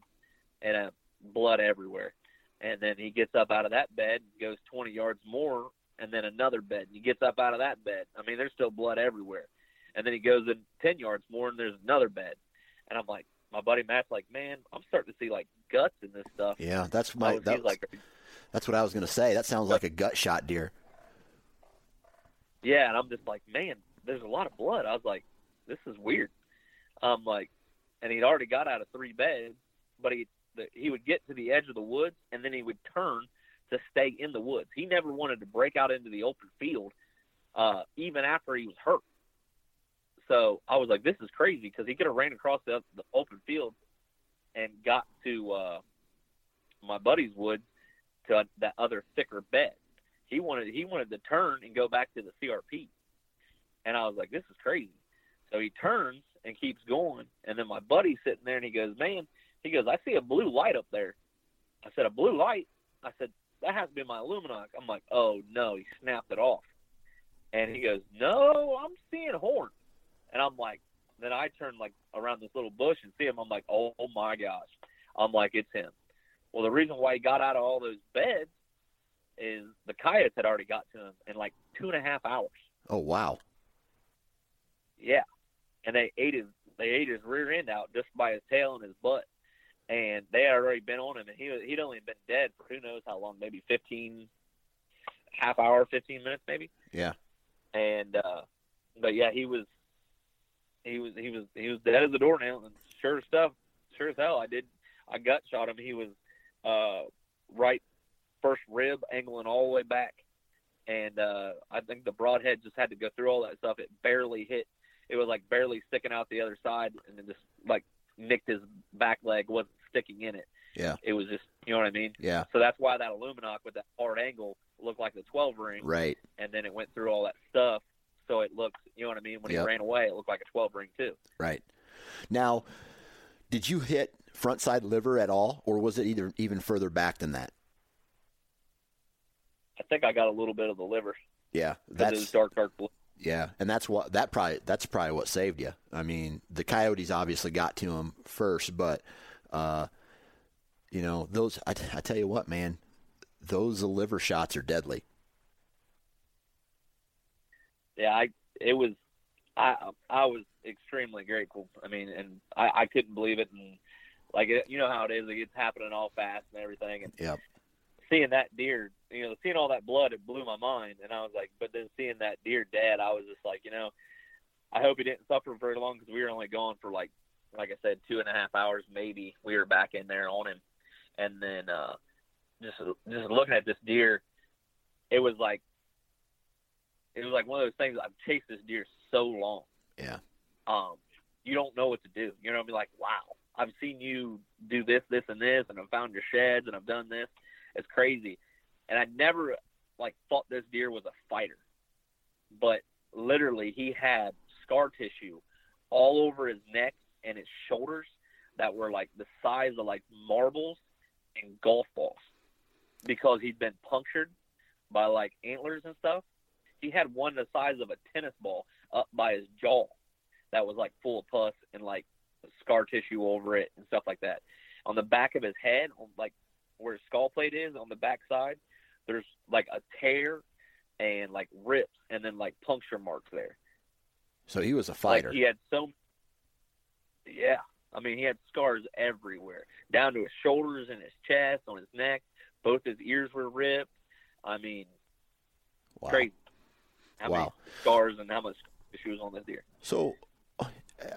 and uh, blood everywhere and then he gets up out of that bed goes 20 yards more and then another bed and he gets up out of that bed i mean there's still blood everywhere and then he goes in 10 yards more and there's another bed and I'm like, my buddy Matt's like, man, I'm starting to see like guts in this stuff. Yeah, that's my. was- That was, like, that's what I was going to say. That sounds like a gut shot deer. Yeah, and I'm just like, man, there's a lot of blood. I was like, this is weird. I'm like, and he'd already got out of three beds, but he he would get to the edge of the woods and then he would turn to stay in the woods. He never wanted to break out into the open field, uh, even after he was hurt. So I was like, this is crazy because he could have ran across the, the open field and got to uh, my buddy's woods to that other thicker bed. He wanted he wanted to turn and go back to the CRP, and I was like, this is crazy. So he turns and keeps going, and then my buddy's sitting there and he goes, man, he goes, I see a blue light up there. I said, a blue light. I said that has to be my Illuminox. I'm like, oh no, he snapped it off. And he goes, no, I'm seeing horn. And I'm like, then I turn like around this little bush and see him. I'm like, oh, oh my gosh. I'm like, it's him. Well, the reason why he got out of all those beds is the coyotes had already got to him in like two and a half hours. Oh wow. Yeah, and they ate his they ate his rear end out just by his tail and his butt, and they had already been on him, and he was he'd only been dead for who knows how long, maybe fifteen, half hour, fifteen minutes, maybe. Yeah. And uh, but yeah, he was he was he was he was dead as a doornail, and sure as stuff, sure as hell, I did I gut shot him. He was uh right first rib angling all the way back. And uh I think the broadhead just had to go through all that stuff. It barely hit it was like barely sticking out the other side and then just like nicked his back leg wasn't sticking in it. Yeah. It was just you know what I mean? Yeah. So that's why that Illuminoc with that hard angle looked like the twelve ring Right. and then it went through all that stuff so it looked you know what I mean? When Yep. he ran away it looked like a twelve ring too. Right. Now, did you hit front side liver at all, or was it either even further back than that? I think I got a little bit of the liver. Yeah, That's dark dark blue. Yeah, and that's what that probably that's probably what saved you. I mean, the coyotes obviously got to him first, but uh, you know those. I, I tell you what, man, those liver shots are deadly. Yeah, I it was I I was extremely grateful. I mean, and I, I couldn't believe it, and like it, you know how it is, it's happening all fast and everything, and yep. seeing that deer, you know, seeing all that blood, it blew my mind, and I was like, but then seeing that deer dead, I was just like, you know, I hope he didn't suffer very long because we were only gone for like, like I said, two and a half hours maybe. We were back in there on him, and then uh, just just looking at this deer, it was like it was like one of those things. I've chased this deer so long. Yeah. Um, you don't know what to do. You know, I'd be like, wow, I've seen you do this, this, and this, and I've found your sheds, and I've done this. It's crazy, and I never like thought this deer was a fighter, but literally he had scar tissue all over his neck and his shoulders that were like the size of like marbles and golf balls. Because he'd been punctured by like antlers and stuff. He had one the size of a tennis ball up by his jaw that was like full of pus and like scar tissue over it and stuff like that. On the back of his head, on like where his skull plate is on the back side, there's like a tear and like rips and then like puncture marks there. So he was a fighter. Like he had so Yeah. I mean he had scars everywhere. Down to his shoulders and his chest, on his neck. Both his ears were ripped. I mean wow. crazy how wow. many scars and how much issues on this deer. So,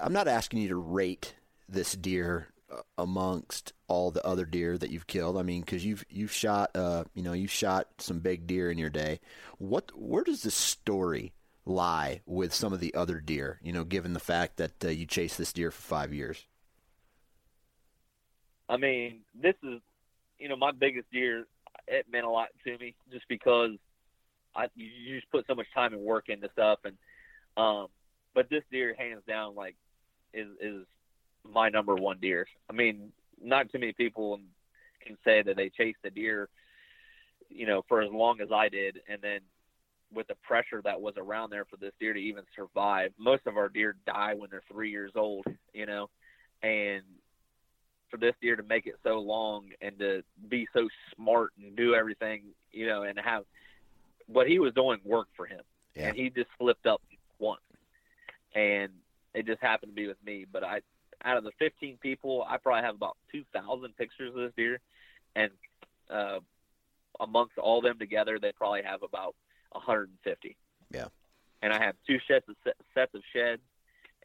I'm not asking you to rate this deer uh, amongst all the other deer that you've killed. I mean, because you've you've shot, uh, you know, you've shot some big deer in your day. What, where does the story lie with some of the other deer? You know, given the fact that uh, you chased this deer for five years. I mean, this is, you know, my biggest deer. It meant a lot to me just because I you just put so much time and work into stuff, and um, but this deer, hands down, like is is my number one deer. I mean, not too many people can say that they chased a deer, you know, for as long as I did, and then with the pressure that was around there for this deer to even survive. Most of our deer die when they're three years old, you know, and for this deer to make it so long and to be so smart and do everything, you know, and have what he was doing worked for him, yeah. and he just slipped up once, and it just happened to be with me. But I, out of the 15 people, I probably have about 2,000 pictures of this deer, and uh, amongst all them together, they probably have about 150. Yeah. And I have two sets of sets of sheds,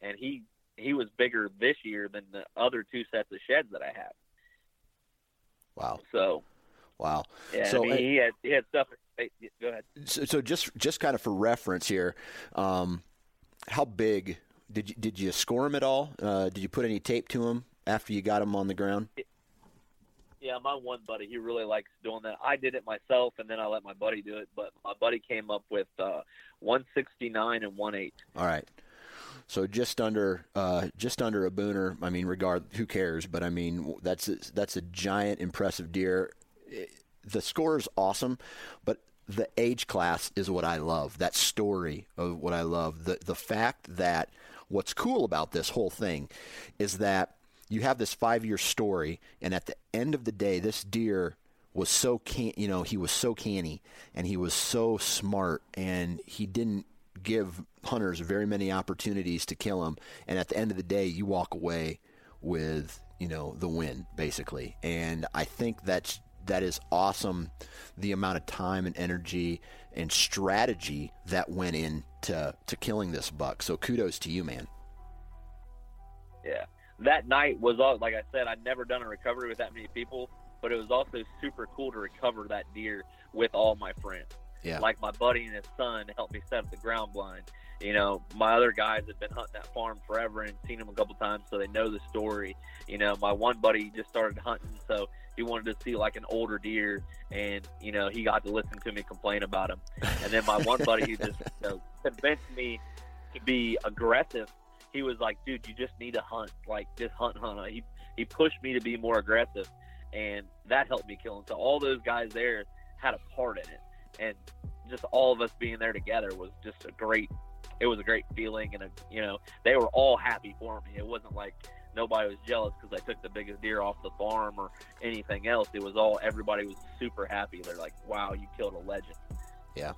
and he he was bigger this year than the other two sets of sheds that I have. Wow. So. Wow. Yeah. So I mean, he had he had stuff go ahead. So, so, just just kind of for reference here, um, how big did you did you score him at all? Uh, did you put any tape to him after you got him on the ground? Yeah, my one buddy, he really likes doing that. I did it myself, and then I let my buddy do it. But my buddy came up with uh, 169 and one eight. All right. So just under, uh, just under a booner. I mean, regard who cares? But I mean, that's a, that's a giant, impressive deer. It, the score is awesome, but the age class is what I love. That story of what I love. The the fact that what's cool about this whole thing is that you have this five year story, and at the end of the day, this deer was so can you know he was so canny and he was so smart and he didn't give hunters very many opportunities to kill him. And at the end of the day you walk away with you know the win basically. And i think that's that is awesome the amount of time and energy and strategy that went into to killing this buck. So kudos to you, man. Yeah. That night was all like I said, I'd never done a recovery with that many people, but it was also super cool to recover that deer with all my friends. Yeah. Like my buddy and his son helped me set up the ground blind. You know, my other guys have been hunting that farm forever and seen him a couple times, so they know the story. You know, my one buddy just started hunting, so he wanted to see like an older deer, and you know he got to listen to me complain about him. And then my one buddy who [laughs] just you know, convinced me to be aggressive. He was like, "Dude, you just need to hunt. Like, just hunt, hunt." He he pushed me to be more aggressive, and that helped me kill him. So all those guys there had a part in it, and just all of us being there together was just a great it was a great feeling, and a, you know they were all happy for me. It wasn't like nobody was jealous because I took the biggest deer off the farm or anything else. It was all everybody was super happy. They're like, "Wow, you killed a legend." Yeah,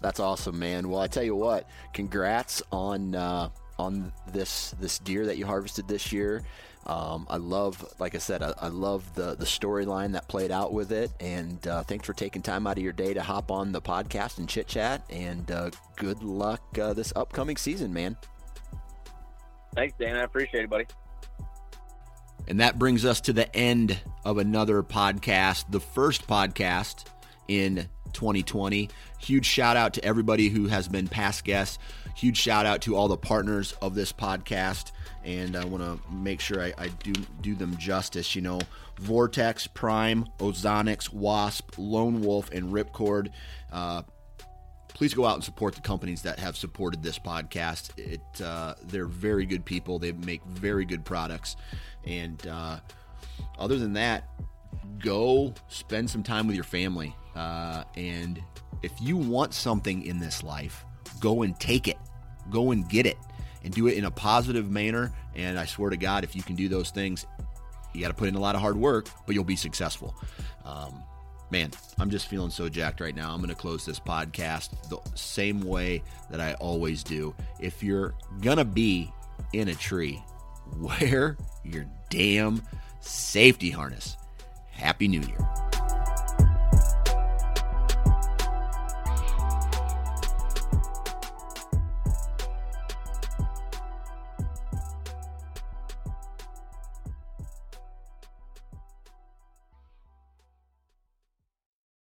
that's awesome, man. Well, I tell you what, congrats on uh, on this this deer that you harvested this year. Um, I love, like I said, I, I love the the storyline that played out with it. And uh, thanks for taking time out of your day to hop on the podcast and chit chat. And uh, good luck uh, this upcoming season, man. Thanks, Dan. I appreciate it, buddy. And that brings us to the end of another podcast, the first podcast in 2020. Huge shout out to everybody who has been past guests. Huge shout out to all the partners of this podcast and I want to make sure I, I, do do them justice. You know, Vortex, Prime, Ozonics, Wasp, Lone Wolf, and Ripcord. Uh, please go out and support the companies that have supported this podcast. It uh, they're very good people. They make very good products, and uh, other than that, go spend some time with your family. Uh, and if you want something in this life, go and take it. Go and get it and do it in a positive manner. And I swear to God, if you can do those things, you got to put in a lot of hard work, but you'll be successful. Um, man, I'm just feeling so jacked right now. I'm going to close this podcast the same way that I always do. If you're going to be in a tree, wear your damn safety harness. Happy New Year.